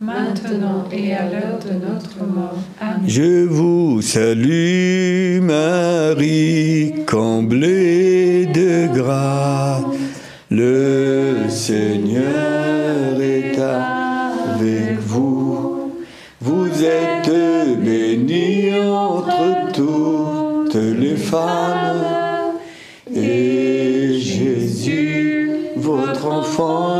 maintenant et à l'heure de notre mort. Amen. Je vous salue Marie, comblée de grâce. Le Seigneur est avec vous. Vous êtes bénie entre toutes les femmes. Et Jésus, votre enfant,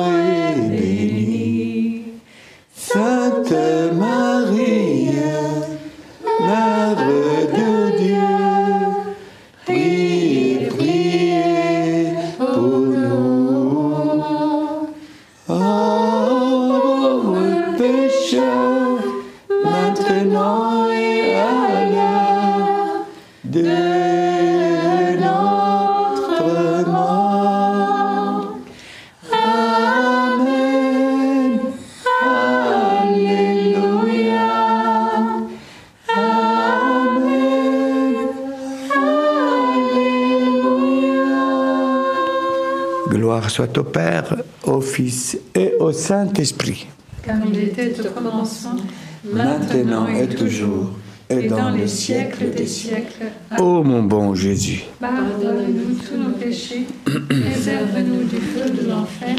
soit au Père, au Fils et au Saint-Esprit. Comme il était au commencement, Maintenant et toujours, et dans les siècles des siècles. Ô mon bon Jésus, Pardonne-nous tous nos péchés, préserve-nous du feu de l'enfer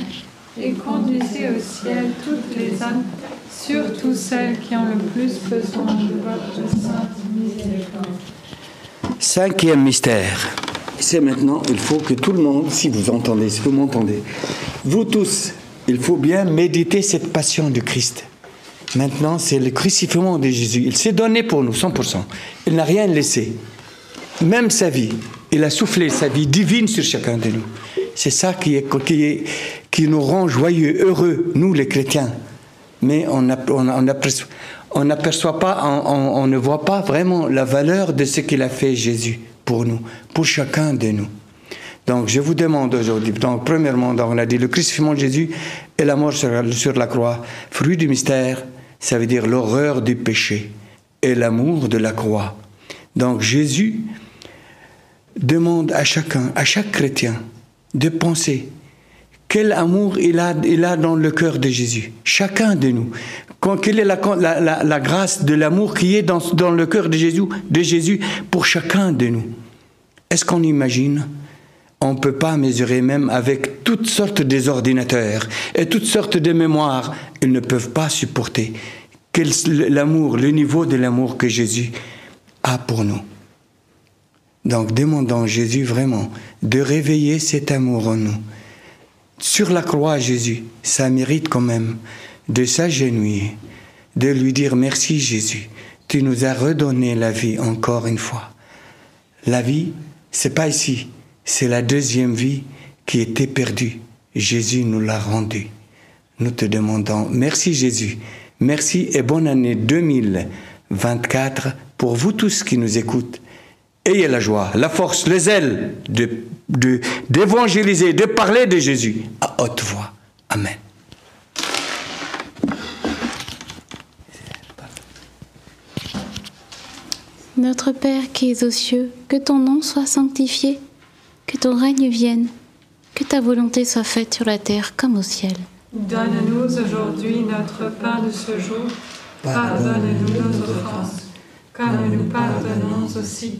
et conduisez au ciel toutes les âmes, surtout celles qui ont le plus besoin de votre sainte miséricorde. cinquième mystère. C'est maintenant, il faut que tout le monde, si vous entendez, si vous m'entendez, vous tous, il faut bien méditer cette passion du Christ. Maintenant, c'est le crucifixion de Jésus. Il s'est donné pour nous, 100%. Il n'a rien laissé. Même sa vie. Il a soufflé sa vie divine sur chacun de nous. C'est ça qui, est, qui, qui nous rend joyeux, heureux, nous les chrétiens. Mais on n'aperçoit pas, on ne voit pas vraiment la valeur de ce qu'il a fait Jésus pour nous, pour chacun de nous. Donc je vous demande aujourd'hui, donc premièrement, donc, on a dit le crucifixion de Jésus et la mort sur, sur la croix, fruit du mystère, ça veut dire l'horreur du péché et l'amour de la croix. Donc Jésus demande à chacun, à chaque chrétien, de penser quel amour il a, il a dans le cœur de Jésus. Chacun de nous. Quelle est la, la, la- grâce de l'amour qui est dans, dans le cœur de Jésus, de Jésus pour chacun de nous? Est-ce qu'on imagine? On ne peut pas mesurer même avec toutes sortes des ordinateurs et toutes sortes de mémoires. Ils ne peuvent pas supporter l'amour, le niveau de l'amour que Jésus a pour nous. Donc demandons à Jésus vraiment de réveiller cet amour en nous. Sur la croix, Jésus, ça mérite quand même de s'agenouiller, de lui dire merci Jésus, tu nous as redonné la vie encore une fois. La vie, c'est pas ici, c'est la deuxième vie qui était perdue. Jésus nous l'a rendue. Nous te demandons merci Jésus, merci et bonne année 2024 pour vous tous qui nous écoutent. Ayez la joie, la force, les ailes de, de- d'évangéliser, de parler de Jésus à haute voix. Amen. Notre Père qui es aux cieux, que ton nom soit sanctifié, que ton règne vienne, que ta volonté soit faite sur la terre comme au ciel. Donne-nous aujourd'hui notre pain de ce jour. Pardonne-nous nos offenses, comme nous pardonnons aussi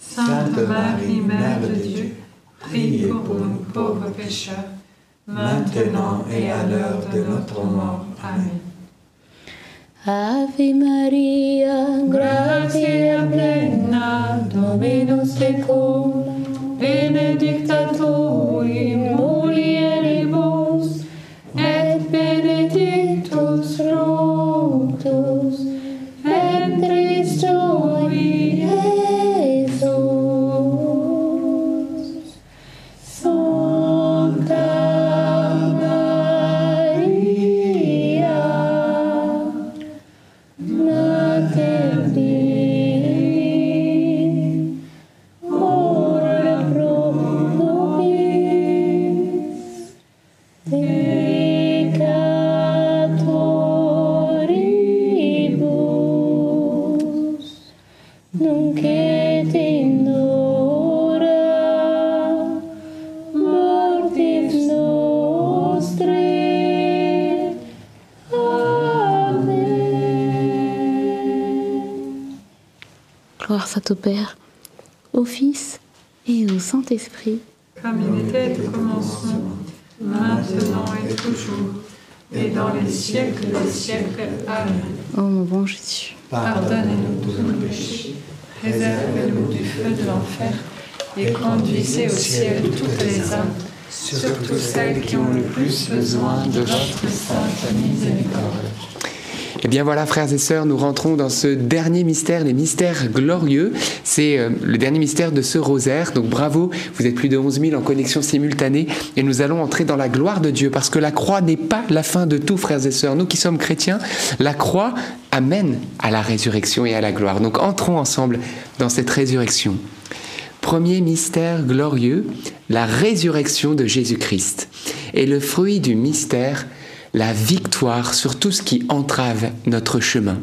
Sainte Marie, Mère de Dieu, priez pour nous pauvres pécheurs, maintenant et à l'heure de notre mort. Amen. Ave Maria, Gratia plena, Dominus tecum, benedicta tui Gloire soit au Père, au Fils et au Saint-Esprit. Comme il était au commencement, maintenant et toujours, et dans les siècles des siècles. Amen. Ô mon bon Jésus, Pardonnez-nous tous nos péchés, réservez-nous du feu de l'enfer, et conduisez au ciel toutes les âmes, surtout celles qui ont le plus besoin de votre sainte miséricorde. Eh bien voilà, frères et sœurs, nous rentrons dans ce dernier mystère, les mystères glorieux. C'est euh, le dernier mystère de ce rosaire. Donc bravo, vous êtes plus de 11 000 en connexion simultanée et nous allons entrer dans la gloire de Dieu parce que la croix n'est pas la fin de tout, frères et sœurs. Nous qui sommes chrétiens, la croix amène à la résurrection et à la gloire. Donc entrons ensemble dans cette résurrection. Premier mystère glorieux, la résurrection de Jésus-Christ. Et le fruit du mystère, la victoire sur tout ce qui entrave notre chemin.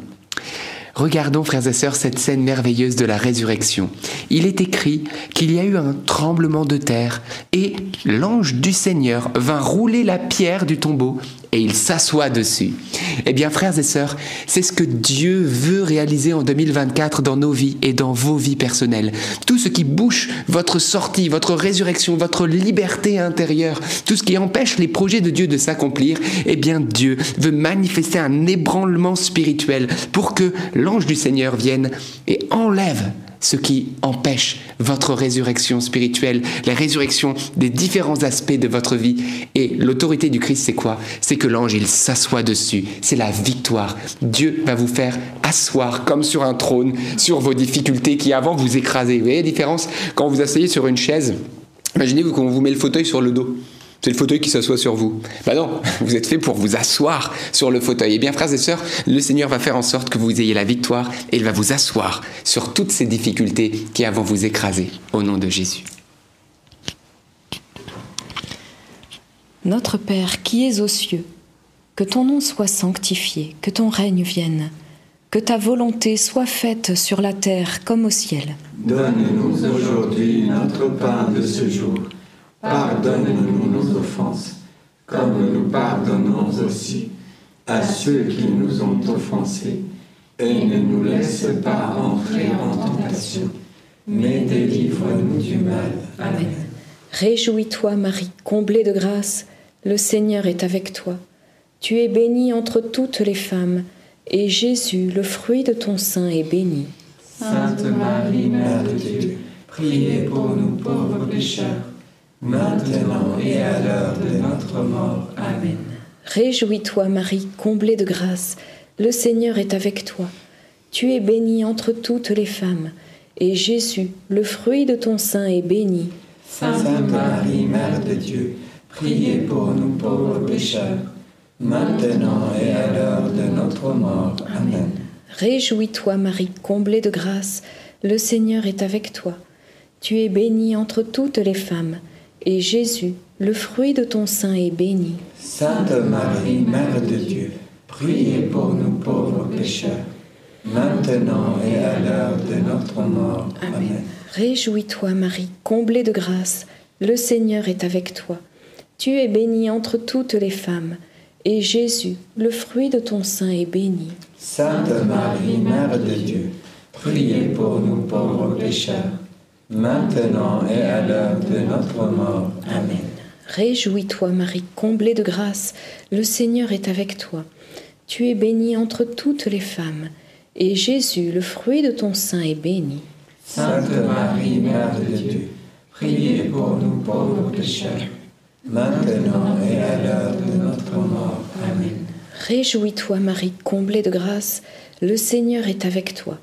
Regardons, frères et sœurs, cette scène merveilleuse de la résurrection. Il est écrit qu'il y a eu un tremblement de terre et l'ange du Seigneur vint rouler la pierre du tombeau et il s'assoit dessus. Eh bien, frères et sœurs, c'est ce que Dieu veut réaliser en 2024 dans nos vies et dans vos vies personnelles. Tout ce qui bouche votre sortie, votre résurrection, votre liberté intérieure, tout ce qui empêche les projets de Dieu de s'accomplir, eh bien, Dieu veut manifester un ébranlement spirituel pour que l'ange du Seigneur vienne et enlève ce qui empêche votre résurrection spirituelle, la résurrection des différents aspects de votre vie. Et l'autorité du Christ, c'est quoi? C'est que l'ange, il s'assoit dessus. C'est la victoire. Dieu va vous faire asseoir comme sur un trône sur vos difficultés qui avant vous écrasaient. Vous voyez la différence? Quand vous asseyez sur une chaise, imaginez-vous qu'on vous met le fauteuil sur le dos. C'est le fauteuil qui s'assoit sur vous. Ben non, vous êtes fait pour vous asseoir sur le fauteuil. Eh bien, frères et sœurs, le Seigneur va faire en sorte que vous ayez la victoire et il va vous asseoir sur toutes ces difficultés qui avant vous écraser. Au nom de Jésus. Notre Père qui es aux cieux, que ton nom soit sanctifié, que ton règne vienne, que ta volonté soit faite sur la terre comme au ciel. Donne-nous aujourd'hui notre pain de ce jour. Pardonne-nous nos offenses, comme nous pardonnons aussi à ceux qui nous ont offensés, et ne nous laisse pas entrer en tentation, mais délivre-nous du mal. Amen. Réjouis-toi, Marie, comblée de grâce, le Seigneur est avec toi. Tu es bénie entre toutes les femmes, et Jésus, le fruit de ton sein, est béni. Sainte Marie, Mère de Dieu, priez pour nous pauvres pécheurs, maintenant et à l'heure de notre mort. Amen. Réjouis-toi, Marie, comblée de grâce, le Seigneur est avec toi. Tu es bénie entre toutes les femmes, et Jésus, le fruit de ton sein, est béni. Sainte Marie, Mère de Dieu, priez pour nous pauvres pécheurs, maintenant et à l'heure de notre mort. Amen. Réjouis-toi, Marie, comblée de grâce, le Seigneur est avec toi. Tu es bénie entre toutes les femmes, et Jésus, le fruit de ton sein, est béni. Sainte Marie, Mère de Dieu, priez pour nous pauvres pécheurs, maintenant et à l'heure de notre mort. Amen. Réjouis-toi, Marie, comblée de grâce, le Seigneur est avec toi. Tu es bénie entre toutes les femmes, et Jésus, le fruit de ton sein, est béni. Sainte Marie, Mère de Dieu, priez pour nous pauvres pécheurs, maintenant et à l'heure de notre mort. Amen. Réjouis-toi, Marie, comblée de grâce, le Seigneur est avec toi. Tu es bénie entre toutes les femmes, et Jésus, le fruit de ton sein, est béni. Sainte Marie, Mère de Dieu, priez pour nous pauvres pécheurs, maintenant et à l'heure de notre mort. Amen. Réjouis-toi, Marie, comblée de grâce, le Seigneur est avec toi.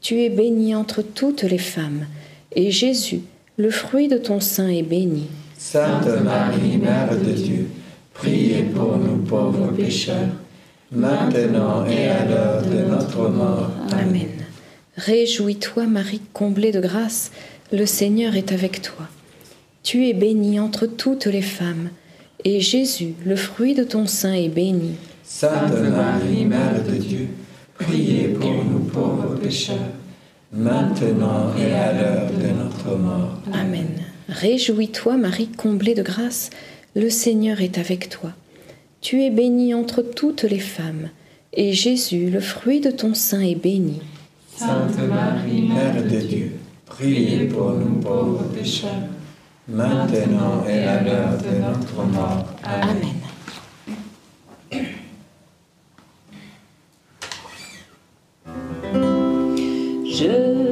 Tu es bénie entre toutes les femmes, et Jésus, le fruit de ton sein, est béni. Sainte Marie, Mère de Dieu, priez pour nous pauvres pécheurs, maintenant et à l'heure de notre mort. Amen. Réjouis-toi, Marie, comblée de grâce, le Seigneur est avec toi. Tu es bénie entre toutes les femmes, et Jésus, le fruit de ton sein, est béni. Sainte Marie, Mère de Dieu, priez pour nous pauvres pécheurs, maintenant et à l'heure de notre mort. Amen. Réjouis-toi, Marie, comblée de grâce, le Seigneur est avec toi. Tu es bénie entre toutes les femmes, et Jésus, le fruit de ton sein, est béni. Sainte Marie, Mère de Dieu, priez pour nous pauvres pécheurs, maintenant et à l'heure de notre mort. Amen. Je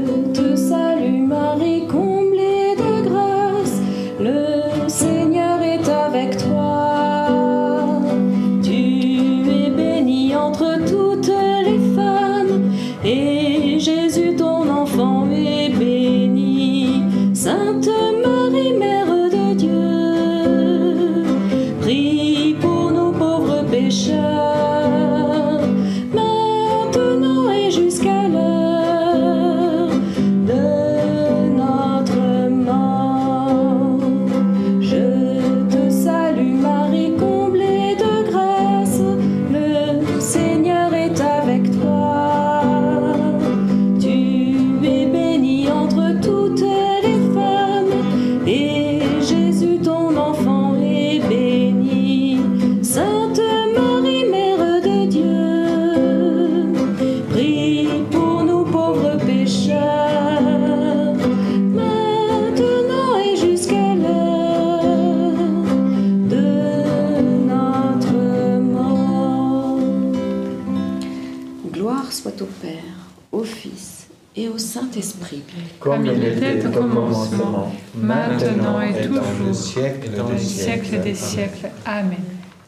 Comme il était au commencement, maintenant et dans le toujours, siècle dans des les siècles des siècles. Amen.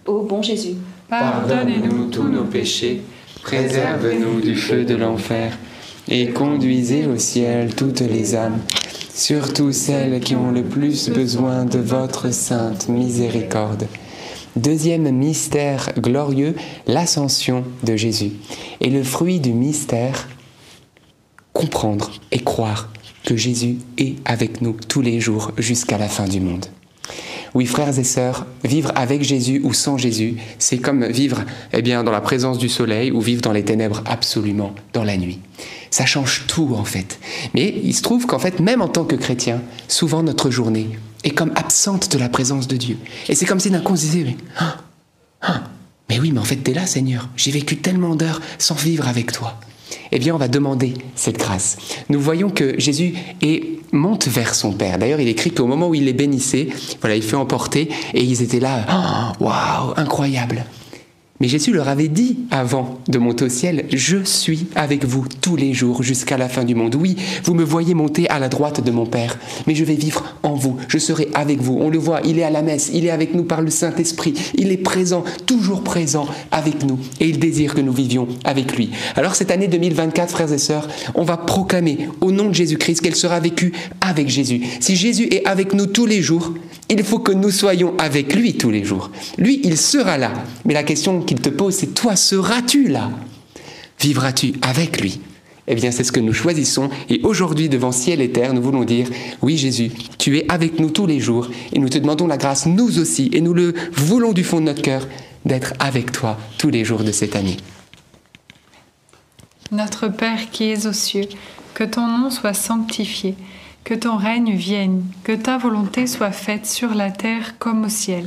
Ô bon Jésus, Pardonnez-nous tous nos péchés, préserve-nous du feu de l'enfer, et conduisez au ciel toutes les âmes, surtout celles qui ont le plus besoin de votre sainte miséricorde. Deuxième mystère glorieux, l'ascension de Jésus. Et le fruit du mystère, comprendre et croire que Jésus est avec nous tous les jours jusqu'à la fin du monde. Oui, frères et sœurs, vivre avec Jésus ou sans Jésus, c'est comme vivre eh bien, dans la présence du soleil ou vivre dans les ténèbres absolument dans la nuit. Ça change tout en fait. Mais il se trouve qu'en fait, même en tant que chrétien, souvent notre journée est comme absente de la présence de Dieu. Et c'est comme si d'un coup on se disait, mais, ah, ah, mais oui, mais en fait, t'es là Seigneur. J'ai vécu tellement d'heures sans vivre avec toi. Eh bien, on va demander cette grâce. Nous voyons que Jésus est, monte vers son Père. D'ailleurs, il écrit qu'au moment où il les bénissait, voilà, il fait emporter et ils étaient là, Ah, waouh, incroyable. Mais Jésus leur avait dit avant de monter au ciel, je suis avec vous tous les jours jusqu'à la fin du monde. Oui, vous me voyez monter à la droite de mon Père, mais je vais vivre en vous, je serai avec vous. On le voit, il est à la messe, il est avec nous par le Saint-Esprit, il est présent, toujours présent avec nous, et il désire que nous vivions avec lui. Alors cette année 2024, frères et sœurs, on va proclamer au nom de Jésus-Christ qu'elle sera vécue avec Jésus. Si Jésus est avec nous tous les jours, il faut que nous soyons avec lui tous les jours. Lui, il sera là. Mais la question qu'il te pose, c'est toi, seras-tu là? Vivras-tu avec lui? Eh bien, c'est ce que nous choisissons. Et aujourd'hui, devant ciel et terre, nous voulons dire, oui Jésus, tu es avec nous tous les jours. Et nous te demandons la grâce, nous aussi, et nous le voulons du fond de notre cœur, d'être avec toi tous les jours de cette année. Notre Père qui es aux cieux, que ton nom soit sanctifié, que ton règne vienne, que ta volonté soit faite sur la terre comme au ciel.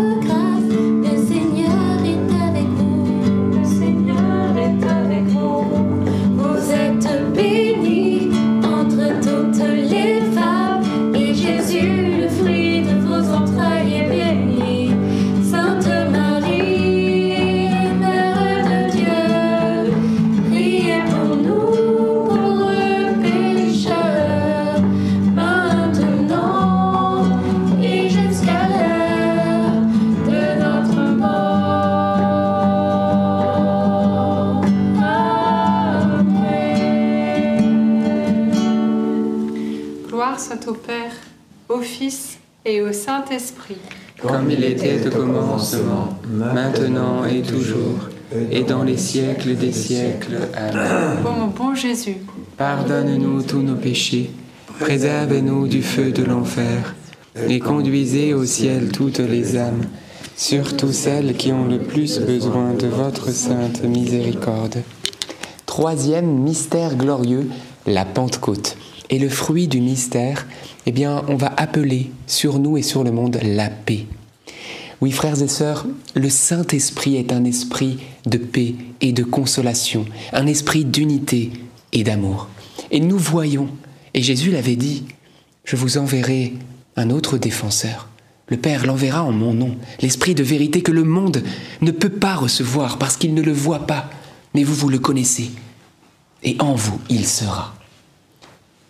Père, au Fils et au Saint-Esprit. Comme il était au commencement, maintenant et toujours, et dans les siècles des siècles. Amen. Ô mon bon Jésus, Pardonne-nous tous nos péchés, préserve-nous du feu de l'enfer, et conduisez au ciel toutes les âmes, surtout celles qui ont le plus besoin de votre sainte miséricorde. Troisième mystère glorieux, la Pentecôte. Et le fruit du mystère, eh bien, on va appeler sur nous et sur le monde la paix. Oui, frères et sœurs, le Saint-Esprit est un esprit de paix et de consolation, un esprit d'unité et d'amour. Et nous voyons, et Jésus l'avait dit, je vous enverrai un autre défenseur. Le Père l'enverra en mon nom, l'Esprit de vérité que le monde ne peut pas recevoir parce qu'il ne le voit pas, mais vous, vous le connaissez. Et en vous, il sera.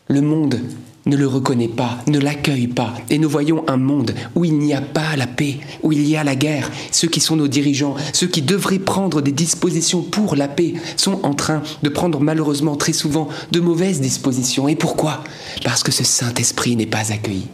Le monde ne le reconnaît pas, ne l'accueille pas. Et nous voyons un monde où il n'y a pas la paix, où il y a la guerre. Ceux qui sont nos dirigeants, ceux qui devraient prendre des dispositions pour la paix, sont en train de prendre malheureusement très souvent de mauvaises dispositions. Et pourquoi? Parce que ce Saint-Esprit n'est pas accueilli.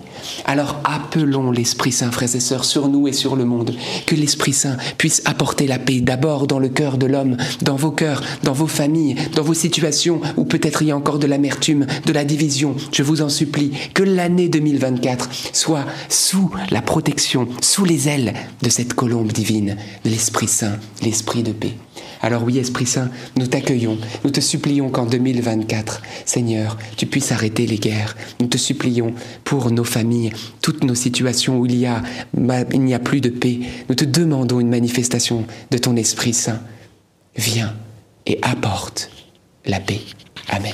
Alors appelons l'Esprit Saint, frères et sœurs, sur nous et sur le monde, que l'Esprit Saint puisse apporter la paix d'abord dans le cœur de l'homme, dans vos cœurs, dans vos familles, dans vos situations où peut-être il y a encore de l'amertume, de la division. Je vous en supplie, que l'année 2024 soit sous la protection, sous les ailes de cette colombe divine, de l'Esprit Saint, l'Esprit de paix. Alors oui, Esprit Saint, nous t'accueillons, nous te supplions qu'en 2024, Seigneur, tu puisses arrêter les guerres. Nous te supplions pour nos familles, toutes nos situations où il y a, il n'y a plus de paix. Nous te demandons une manifestation de ton Esprit Saint. Viens et apporte la paix. Amen.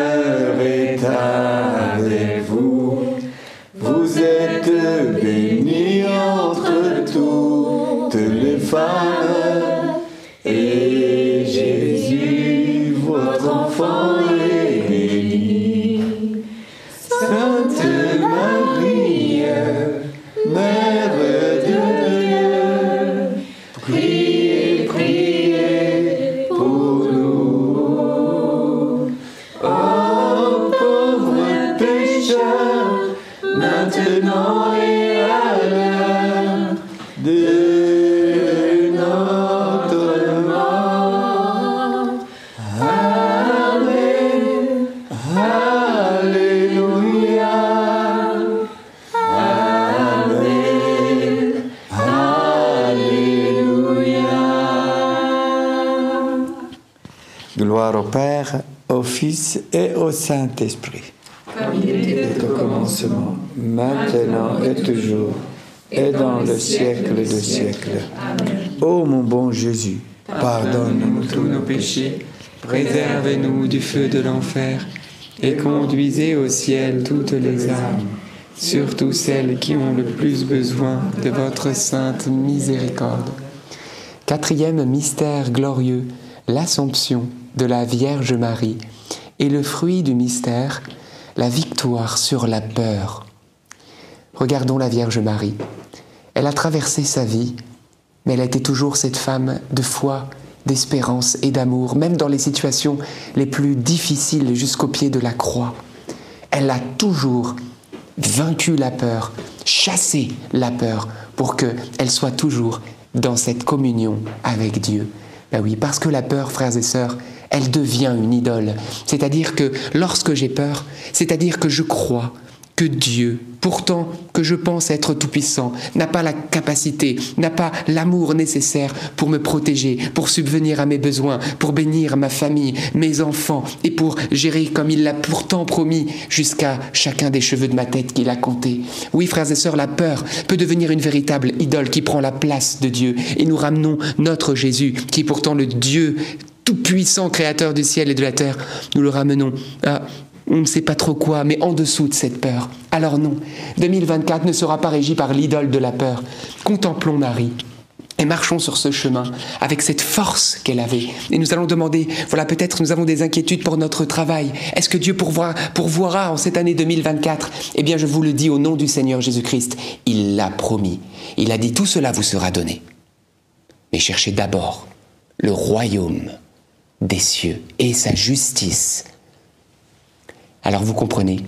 Fils et au Saint-Esprit. Comme il était au commencement, Maintenant et toujours, et dans le siècle des siècles. Ô mon bon Jésus, pardonne-nous tous nos péchés, préservez-nous du feu de l'enfer, et conduisez au ciel toutes les âmes, surtout celles qui ont le plus besoin de votre sainte miséricorde. Quatrième mystère glorieux, l'Assomption de la Vierge Marie, et le fruit du mystère, la victoire sur la peur. Regardons la Vierge Marie. Elle a traversé sa vie, mais elle a été toujours cette femme de foi, d'espérance et d'amour, même dans les situations les plus difficiles jusqu'au pied de la croix. Elle a toujours vaincu la peur, chassé la peur, pour qu'elle soit toujours dans cette communion avec Dieu. Ben oui, parce que la peur, frères et sœurs, elle devient une idole. C'est-à-dire que lorsque j'ai peur, c'est-à-dire que je crois que Dieu, pourtant que je pense être tout-puissant, n'a pas la capacité, n'a pas l'amour nécessaire pour me protéger, pour subvenir à mes besoins, pour bénir ma famille, mes enfants, et pour gérer comme il l'a pourtant promis jusqu'à chacun des cheveux de ma tête qu'il a compté. Oui, frères et sœurs, la peur peut devenir une véritable idole qui prend la place de Dieu, et nous ramenons notre Jésus, qui est pourtant le Dieu tout-puissant, créateur du ciel et de la terre, nous le ramenons à on ne sait pas trop quoi, mais en dessous de cette peur. Alors non, 2024 ne sera pas régi par l'idole de la peur. Contemplons Marie. Et marchons sur ce chemin avec cette force qu'elle avait. Et nous allons demander, voilà, peut-être nous avons des inquiétudes pour notre travail. Est-ce que Dieu pourvoira, pourvoira en cette année 2024 Eh bien, je vous le dis au nom du Seigneur Jésus-Christ, il l'a promis. Il a dit, tout cela vous sera donné. Mais cherchez d'abord le royaume des cieux et sa justice. Alors vous comprenez,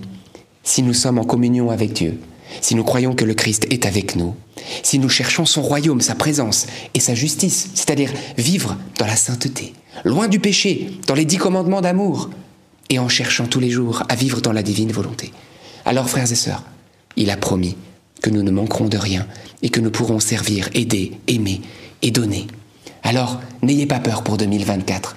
si nous sommes en communion avec Dieu, si nous croyons que le Christ est avec nous, si nous cherchons son royaume, sa présence et sa justice, c'est-à-dire vivre dans la sainteté, loin du péché, dans les dix commandements d'amour, et en cherchant tous les jours à vivre dans la divine volonté. Alors, frères et sœurs, il a promis que nous ne manquerons de rien et que nous pourrons servir, aider, aimer et donner. Alors, n'ayez pas peur pour 2024.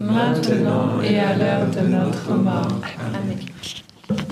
maintenant et à l'heure de notre mort. Amen.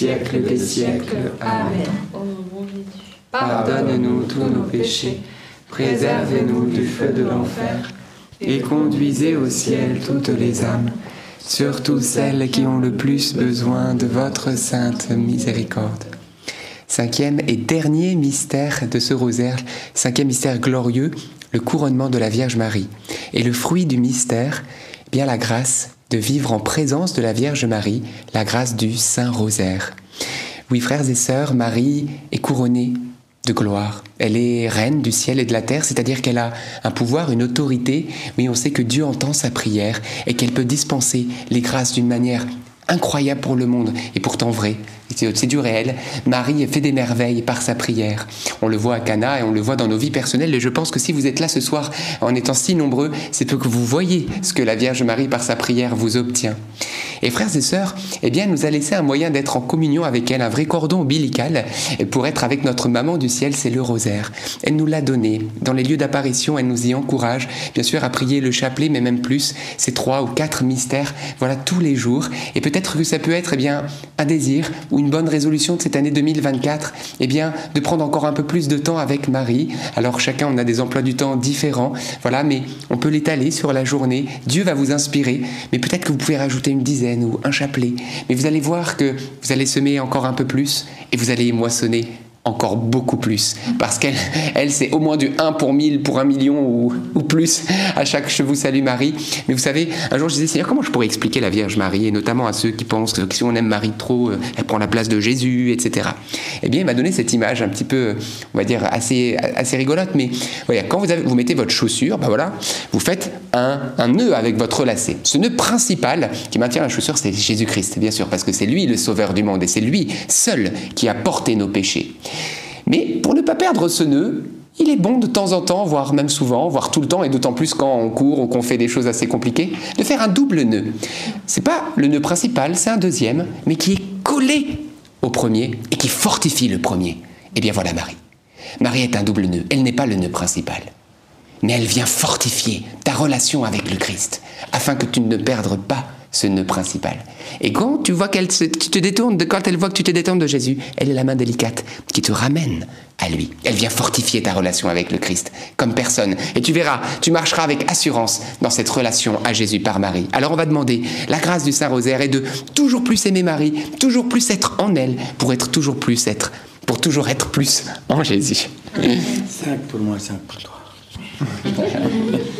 Siècles des siècles. Amen. Pardonne-nous tous nos péchés, préservez-nous du feu de l'enfer, et conduisez au ciel toutes les âmes, surtout celles qui ont le plus besoin de votre sainte miséricorde. Cinquième et dernier mystère de ce rosaire, cinquième mystère glorieux, le couronnement de la Vierge Marie. Et le fruit du mystère, eh bien la grâce de vivre en présence de la Vierge Marie, la grâce du Saint Rosaire. Oui, frères et sœurs, Marie est couronnée de gloire. Elle est reine du ciel et de la terre, c'est-à-dire qu'elle a un pouvoir, une autorité. Oui, on sait que Dieu entend sa prière et qu'elle peut dispenser les grâces d'une manière incroyable pour le monde et pourtant vrai. C'est du réel. Marie fait des merveilles par sa prière. On le voit à Cana et on le voit dans nos vies personnelles. Et je pense que si vous êtes là ce soir en étant si nombreux, c'est que vous voyez ce que la Vierge Marie par sa prière vous obtient. Et frères et sœurs, eh bien, elle nous a laissé un moyen d'être en communion avec elle, un vrai cordon ombilical pour être avec notre maman du ciel, c'est le rosaire. Elle nous l'a donné. Dans les lieux d'apparition, elle nous y encourage, bien sûr, à prier le chapelet, mais même plus, ces trois ou quatre mystères, voilà, tous les jours. Et peut-être que ça peut être, eh bien, un désir ou une bonne résolution de cette année 2024, eh bien, de prendre encore un peu plus de temps avec Marie. Alors chacun, on a des emplois du temps différents, voilà, mais on peut l'étaler sur la journée. Dieu va vous inspirer, mais peut-être que vous pouvez rajouter une dizaine ou un chapelet. Mais vous allez voir que vous allez semer encore un peu plus et vous allez moissonner encore beaucoup plus. Parce qu'elle, elle, c'est au moins du 1 pour 1000, pour 1 million ou, plus à chaque Je vous salue Marie. Mais vous savez, un jour je disais, Seigneur, comment je pourrais expliquer la Vierge Marie, et notamment à ceux qui pensent que si on aime Marie trop, elle prend la place de Jésus, etc. Eh bien, il m'a donné cette image un petit peu, on va dire, assez, assez rigolote. Mais voilà, quand vous, vous mettez votre chaussure, ben voilà, vous faites un, un nœud avec votre lacet. Ce nœud principal qui maintient la chaussure, c'est Jésus-Christ, bien sûr, parce que c'est lui le sauveur du monde, et c'est lui seul qui a porté nos péchés. Mais pour ne pas perdre ce nœud, il est bon de temps en temps, voire même souvent, voire tout le temps, et d'autant plus quand on court ou qu'on fait des choses assez compliquées, de faire un double nœud. C'est pas le nœud principal, c'est un deuxième, mais qui est collé au premier et qui fortifie le premier. Eh bien voilà Marie. Marie est un double nœud. Elle n'est pas le nœud principal. Mais elle vient fortifier ta relation avec le Christ, afin que tu ne perdes pas ce nœud principal. Et quand tu vois qu'elle se, tu te détournes, de, quand elle voit que tu te détournes de Jésus, elle est la main délicate qui te ramène à lui. Elle vient fortifier ta relation avec le Christ, comme personne. Et tu verras, tu marcheras avec assurance dans cette relation à Jésus par Marie. Alors on va demander la grâce du Saint-Rosaire et de toujours plus aimer Marie, toujours plus être en elle, pour être toujours plus être, pour toujours être plus en Jésus. 5 pour moi, 5 pour toi.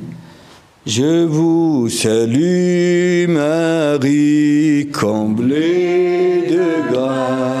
Je vous salue Marie, comblée de grâce,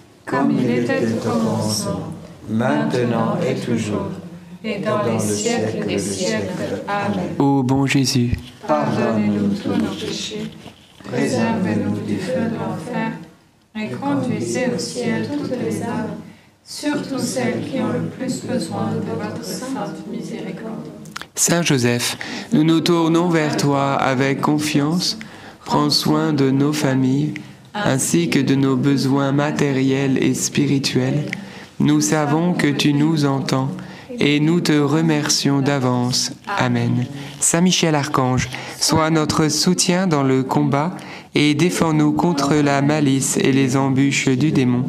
Comme il était au commencement, maintenant et toujours, et dans les siècles des siècles. Amen. ô bon Jésus, Pardonnez-nous tous nos péchés, préservez-nous du feu de l'enfer, et conduisez au ciel toutes les âmes, surtout celles qui ont le plus besoin de votre sainte miséricorde. Saint Joseph, nous nous tournons vers toi avec confiance. Prends soin de nos familles, ainsi que de nos besoins matériels et spirituels. Nous savons que tu nous entends et nous te remercions d'avance. Amen. Saint Michel Archange, sois notre soutien dans le combat et défends-nous contre la malice et les embûches du démon.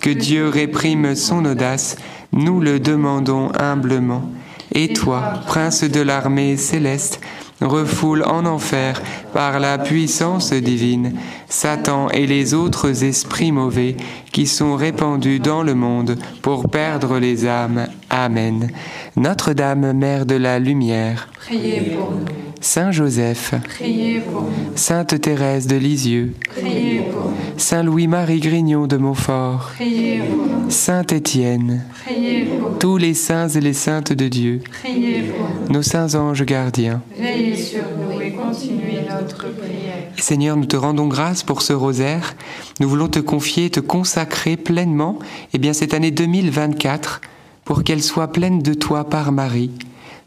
Que Dieu réprime son audace, nous le demandons humblement. Et toi, prince de l'armée céleste, refoule en enfer par la puissance divine Satan et les autres esprits mauvais qui sont répandus dans le monde pour perdre les âmes. Amen. Notre-Dame, Mère de la Lumière, Priez pour nous, Saint Joseph, priez pour nous, Sainte Thérèse de Lisieux, priez pour nous, Saint Louis-Marie Grignon de Montfort, priez pour nous, Saint Étienne, priez pour nous, tous les saints et les saintes de Dieu, priez pour nous. nos saints anges gardiens. Veillez sur nous et continuez notre prière. Seigneur, nous te rendons grâce pour ce rosaire. Nous voulons te confier, te consacrer pleinement, eh bien, cette année 2024, pour qu'elle soit pleine de toi par Marie.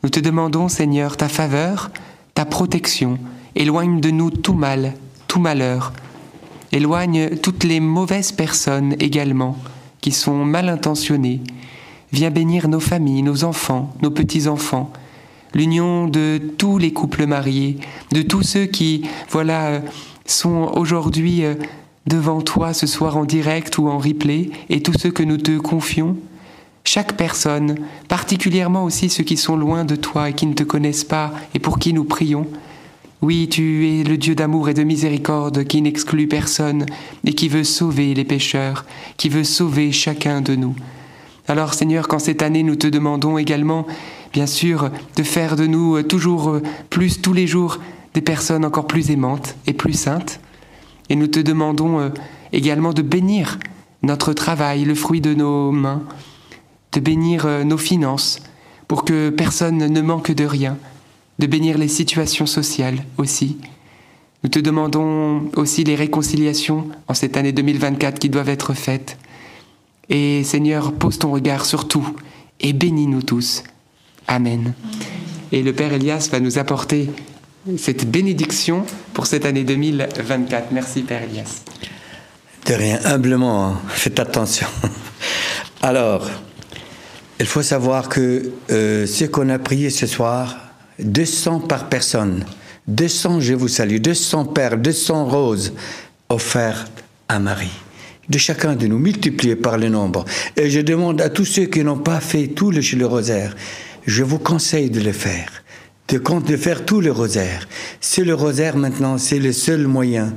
Nous te demandons, Seigneur, ta faveur, ta protection. Éloigne de nous tout mal, tout malheur. Éloigne toutes les mauvaises personnes également, qui sont mal intentionnées. Viens bénir nos familles, nos enfants, nos petits-enfants l'union de tous les couples mariés, de tous ceux qui, voilà, euh, sont aujourd'hui euh, devant toi ce soir en direct ou en replay, et tous ceux que nous te confions. Chaque personne, particulièrement aussi ceux qui sont loin de toi et qui ne te connaissent pas et pour qui nous prions. Oui, tu es le Dieu d'amour et de miséricorde qui n'exclut personne et qui veut sauver les pécheurs, qui veut sauver chacun de nous. Alors Seigneur, quand cette année nous te demandons également, bien sûr, de faire de nous toujours plus tous les jours des personnes encore plus aimantes et plus saintes, et nous te demandons euh, également de bénir notre travail, le fruit de nos mains, de bénir euh, nos finances, pour que personne ne manque de rien, de bénir les situations sociales aussi. Nous te demandons aussi les réconciliations en cette année 2024 qui doivent être faites. Et Seigneur, pose ton regard sur tout et bénis-nous tous. Amen. Et le Père Elias va nous apporter cette bénédiction pour cette année 2024. Merci Père Elias. De rien, humblement, hein. faites attention. Alors, il faut savoir que euh, ce qu'on a prié ce soir, 200 par personne, 200 je vous salue, 200 perles, 200 roses offertes à Marie. De chacun de nous, multipliées par le nombre. Et je demande à tous ceux qui n'ont pas fait tout le, le rosaire, je vous conseille de le faire de de faire tout le rosaire. C'est le rosaire maintenant, c'est le seul moyen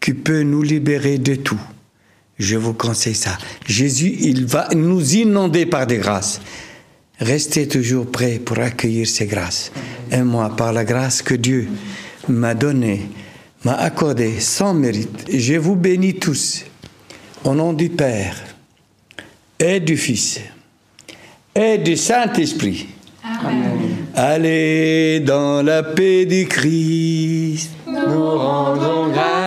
qui peut nous libérer de tout. Je vous conseille ça. Jésus, il va nous inonder par des grâces. Restez toujours prêts pour accueillir ces grâces. Et moi, par la grâce que Dieu m'a donnée, m'a accordée sans mérite, je vous bénis tous. Au nom du Père et du Fils et du Saint-Esprit. Allez dans la paix du Christ. Nous rendons grâce.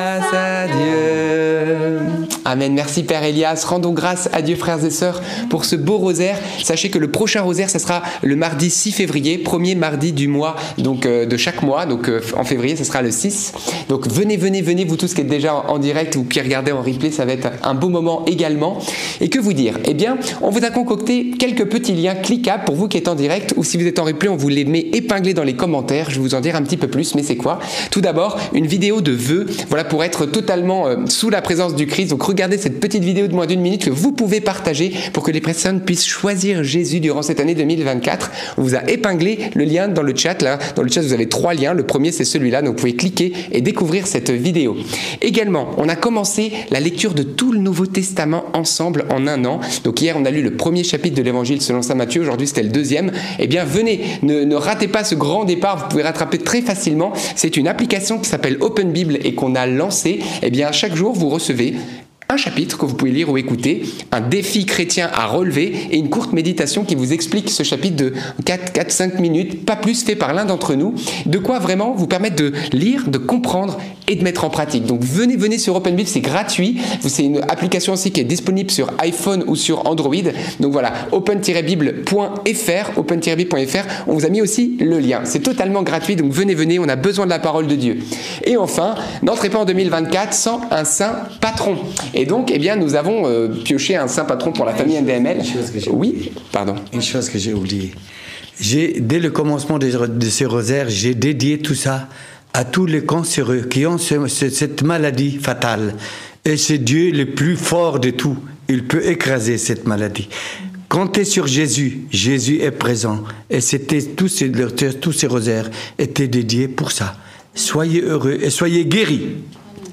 Amen. Merci Père Elias. Rendons grâce à Dieu, frères et sœurs, pour ce beau rosaire. Sachez que le prochain rosaire, ce sera le mardi 6 février, premier mardi du mois, donc euh, de chaque mois. Donc euh, en février, ce sera le 6. Donc venez, venez, venez, vous tous qui êtes déjà en, en direct ou qui regardez en replay, ça va être un beau moment également. Et que vous dire? Eh bien, on vous a concocté quelques petits liens cliquables pour vous qui êtes en direct ou si vous êtes en replay, on vous les met épinglés dans les commentaires. Je vais vous en dire un petit peu plus, mais c'est quoi? Tout d'abord, une vidéo de vœux, voilà, pour être totalement euh, sous la présence du Christ. Donc regardez cette petite vidéo de moins d'une minute que vous pouvez partager pour que les personnes puissent choisir Jésus durant cette année 2024. On vous a épinglé le lien dans le chat. Là, dans le chat, vous avez trois liens. Le premier, c'est celui-là. Donc vous pouvez cliquer et découvrir cette vidéo. Également, on a commencé la lecture de tout le Nouveau Testament ensemble en un an. Donc hier, on a lu le premier chapitre de l'Évangile selon saint Matthieu. Aujourd'hui, c'était le deuxième. Eh bien, venez, ne, ne ratez pas ce grand départ. Vous pouvez rattraper très facilement. C'est une application qui s'appelle Open Bible et qu'on a lancée. Eh bien, chaque jour, vous recevez un chapitre que vous pouvez lire ou écouter, un défi chrétien à relever et une courte méditation qui vous explique ce chapitre de 4-5 minutes, pas plus fait par l'un d'entre nous, de quoi vraiment vous permettre de lire, de comprendre et de mettre en pratique. Donc venez, venez sur OpenBible, c'est gratuit. C'est une application aussi qui est disponible sur iPhone ou sur Android. Donc voilà, open-bible.fr, open-bible.fr, on vous a mis aussi le lien. C'est totalement gratuit, donc venez, venez, on a besoin de la parole de Dieu. Et enfin, n'entrez pas en 2024 sans un saint patron. Et donc, eh bien, nous avons euh, pioché un saint patron pour la famille NDML. Oui, pardon. Une chose que j'ai oubliée. J'ai, dès le commencement de, de ce rosaire, j'ai dédié tout ça à tous les cancéreux qui ont ce- ce- cette maladie fatale. Et c'est Dieu le plus fort de tout. Il peut écraser cette maladie. Comptez sur Jésus. Jésus est présent. Et c'était tous ces, tous ces rosaires étaient dédiés pour ça. Soyez heureux et soyez guéris.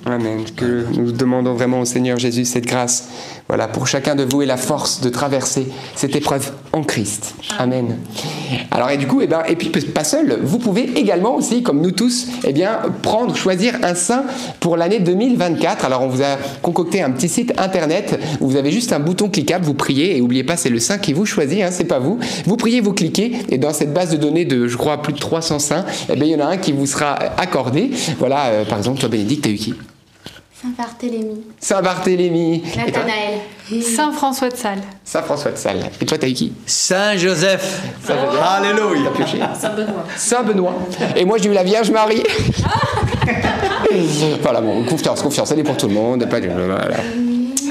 Amen. Que nous demandons vraiment au Seigneur Jésus cette grâce, voilà, pour chacun de vous et la force de traverser cette épreuve en Christ. Amen. Alors et du coup, et ben, et puis pas seul, vous pouvez également aussi, comme nous tous, eh bien, prendre, choisir un saint pour l'année 2024. Alors on vous a concocté un petit site internet où vous avez juste un bouton cliquable, vous priez et n'oubliez pas, c'est le saint qui vous choisit, hein, c'est pas vous. Vous priez, vous cliquez et dans cette base de données de, je crois, plus de 300 saints, eh bien, il y en a un qui vous sera accordé. Voilà, euh, par exemple, toi Bénédicte, t'as eu qui? Saint-Barthélemy. Saint-Barthélemy. Nathanaël. Saint François de Sales. Saint-François de Sales. Et toi, t'as eu qui? Saint Joseph. Alléluia. T'as pioché Saint-Benoît. Saint-Benoît. Et moi, j'ai eu la Vierge Marie. voilà, bon, confiance, confiance, elle est pour tout le monde. Pas de... voilà.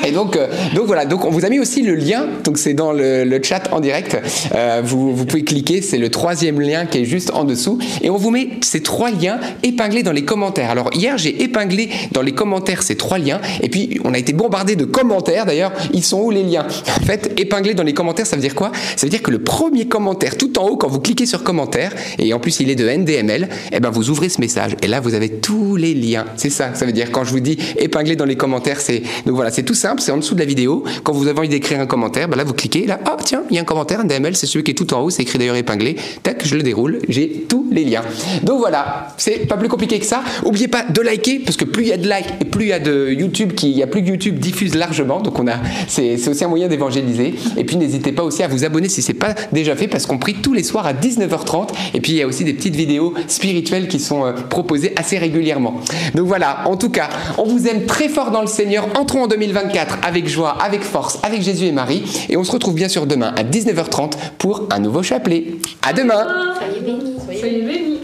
Et donc, euh, donc voilà, donc on vous a mis aussi le lien, donc c'est dans le, le chat en direct. Euh, vous, vous pouvez cliquer, c'est le troisième lien qui est juste en dessous. Et on vous met ces trois liens épinglés dans les commentaires. Alors hier, j'ai épinglé dans les commentaires ces trois liens. Et puis, on a été bombardé de commentaires. D'ailleurs, ils sont où les liens? En fait, épinglé dans les commentaires, ça veut dire quoi? Ça veut dire que le premier commentaire, tout en haut, quand vous cliquez sur commentaire, et en plus il est de NDML, eh ben vous ouvrez ce message. Et là, vous avez tous les liens. C'est ça, ça veut dire quand je vous dis épingler dans les commentaires, c'est donc voilà, c'est tout c'est en dessous de la vidéo. Quand vous avez envie d'écrire un commentaire, ben là vous cliquez, là, ah tiens, il y a un commentaire NDML, c'est celui qui est tout en haut, c'est écrit d'ailleurs épinglé. Tac, je le déroule, j'ai tous les liens. Donc voilà, c'est pas plus compliqué que ça. Oubliez pas de liker parce que plus il y a de likes et plus il y a de YouTube qui, il y a plus que YouTube diffuse largement. Donc on a, c'est c'est aussi un moyen d'évangéliser. Et puis n'hésitez pas aussi à vous abonner si c'est pas déjà fait parce qu'on prie tous les soirs à 19h30. Et puis il y a aussi des petites vidéos spirituelles qui sont euh, proposées assez régulièrement. Donc voilà, en tout cas, on vous aime très fort dans le Seigneur. Entrons en 2024 avec joie, avec force, avec Jésus et Marie. Et on se retrouve bien sûr demain à 19h30 pour un nouveau chapelet. À demain Soyez bénis. Soyez bénis.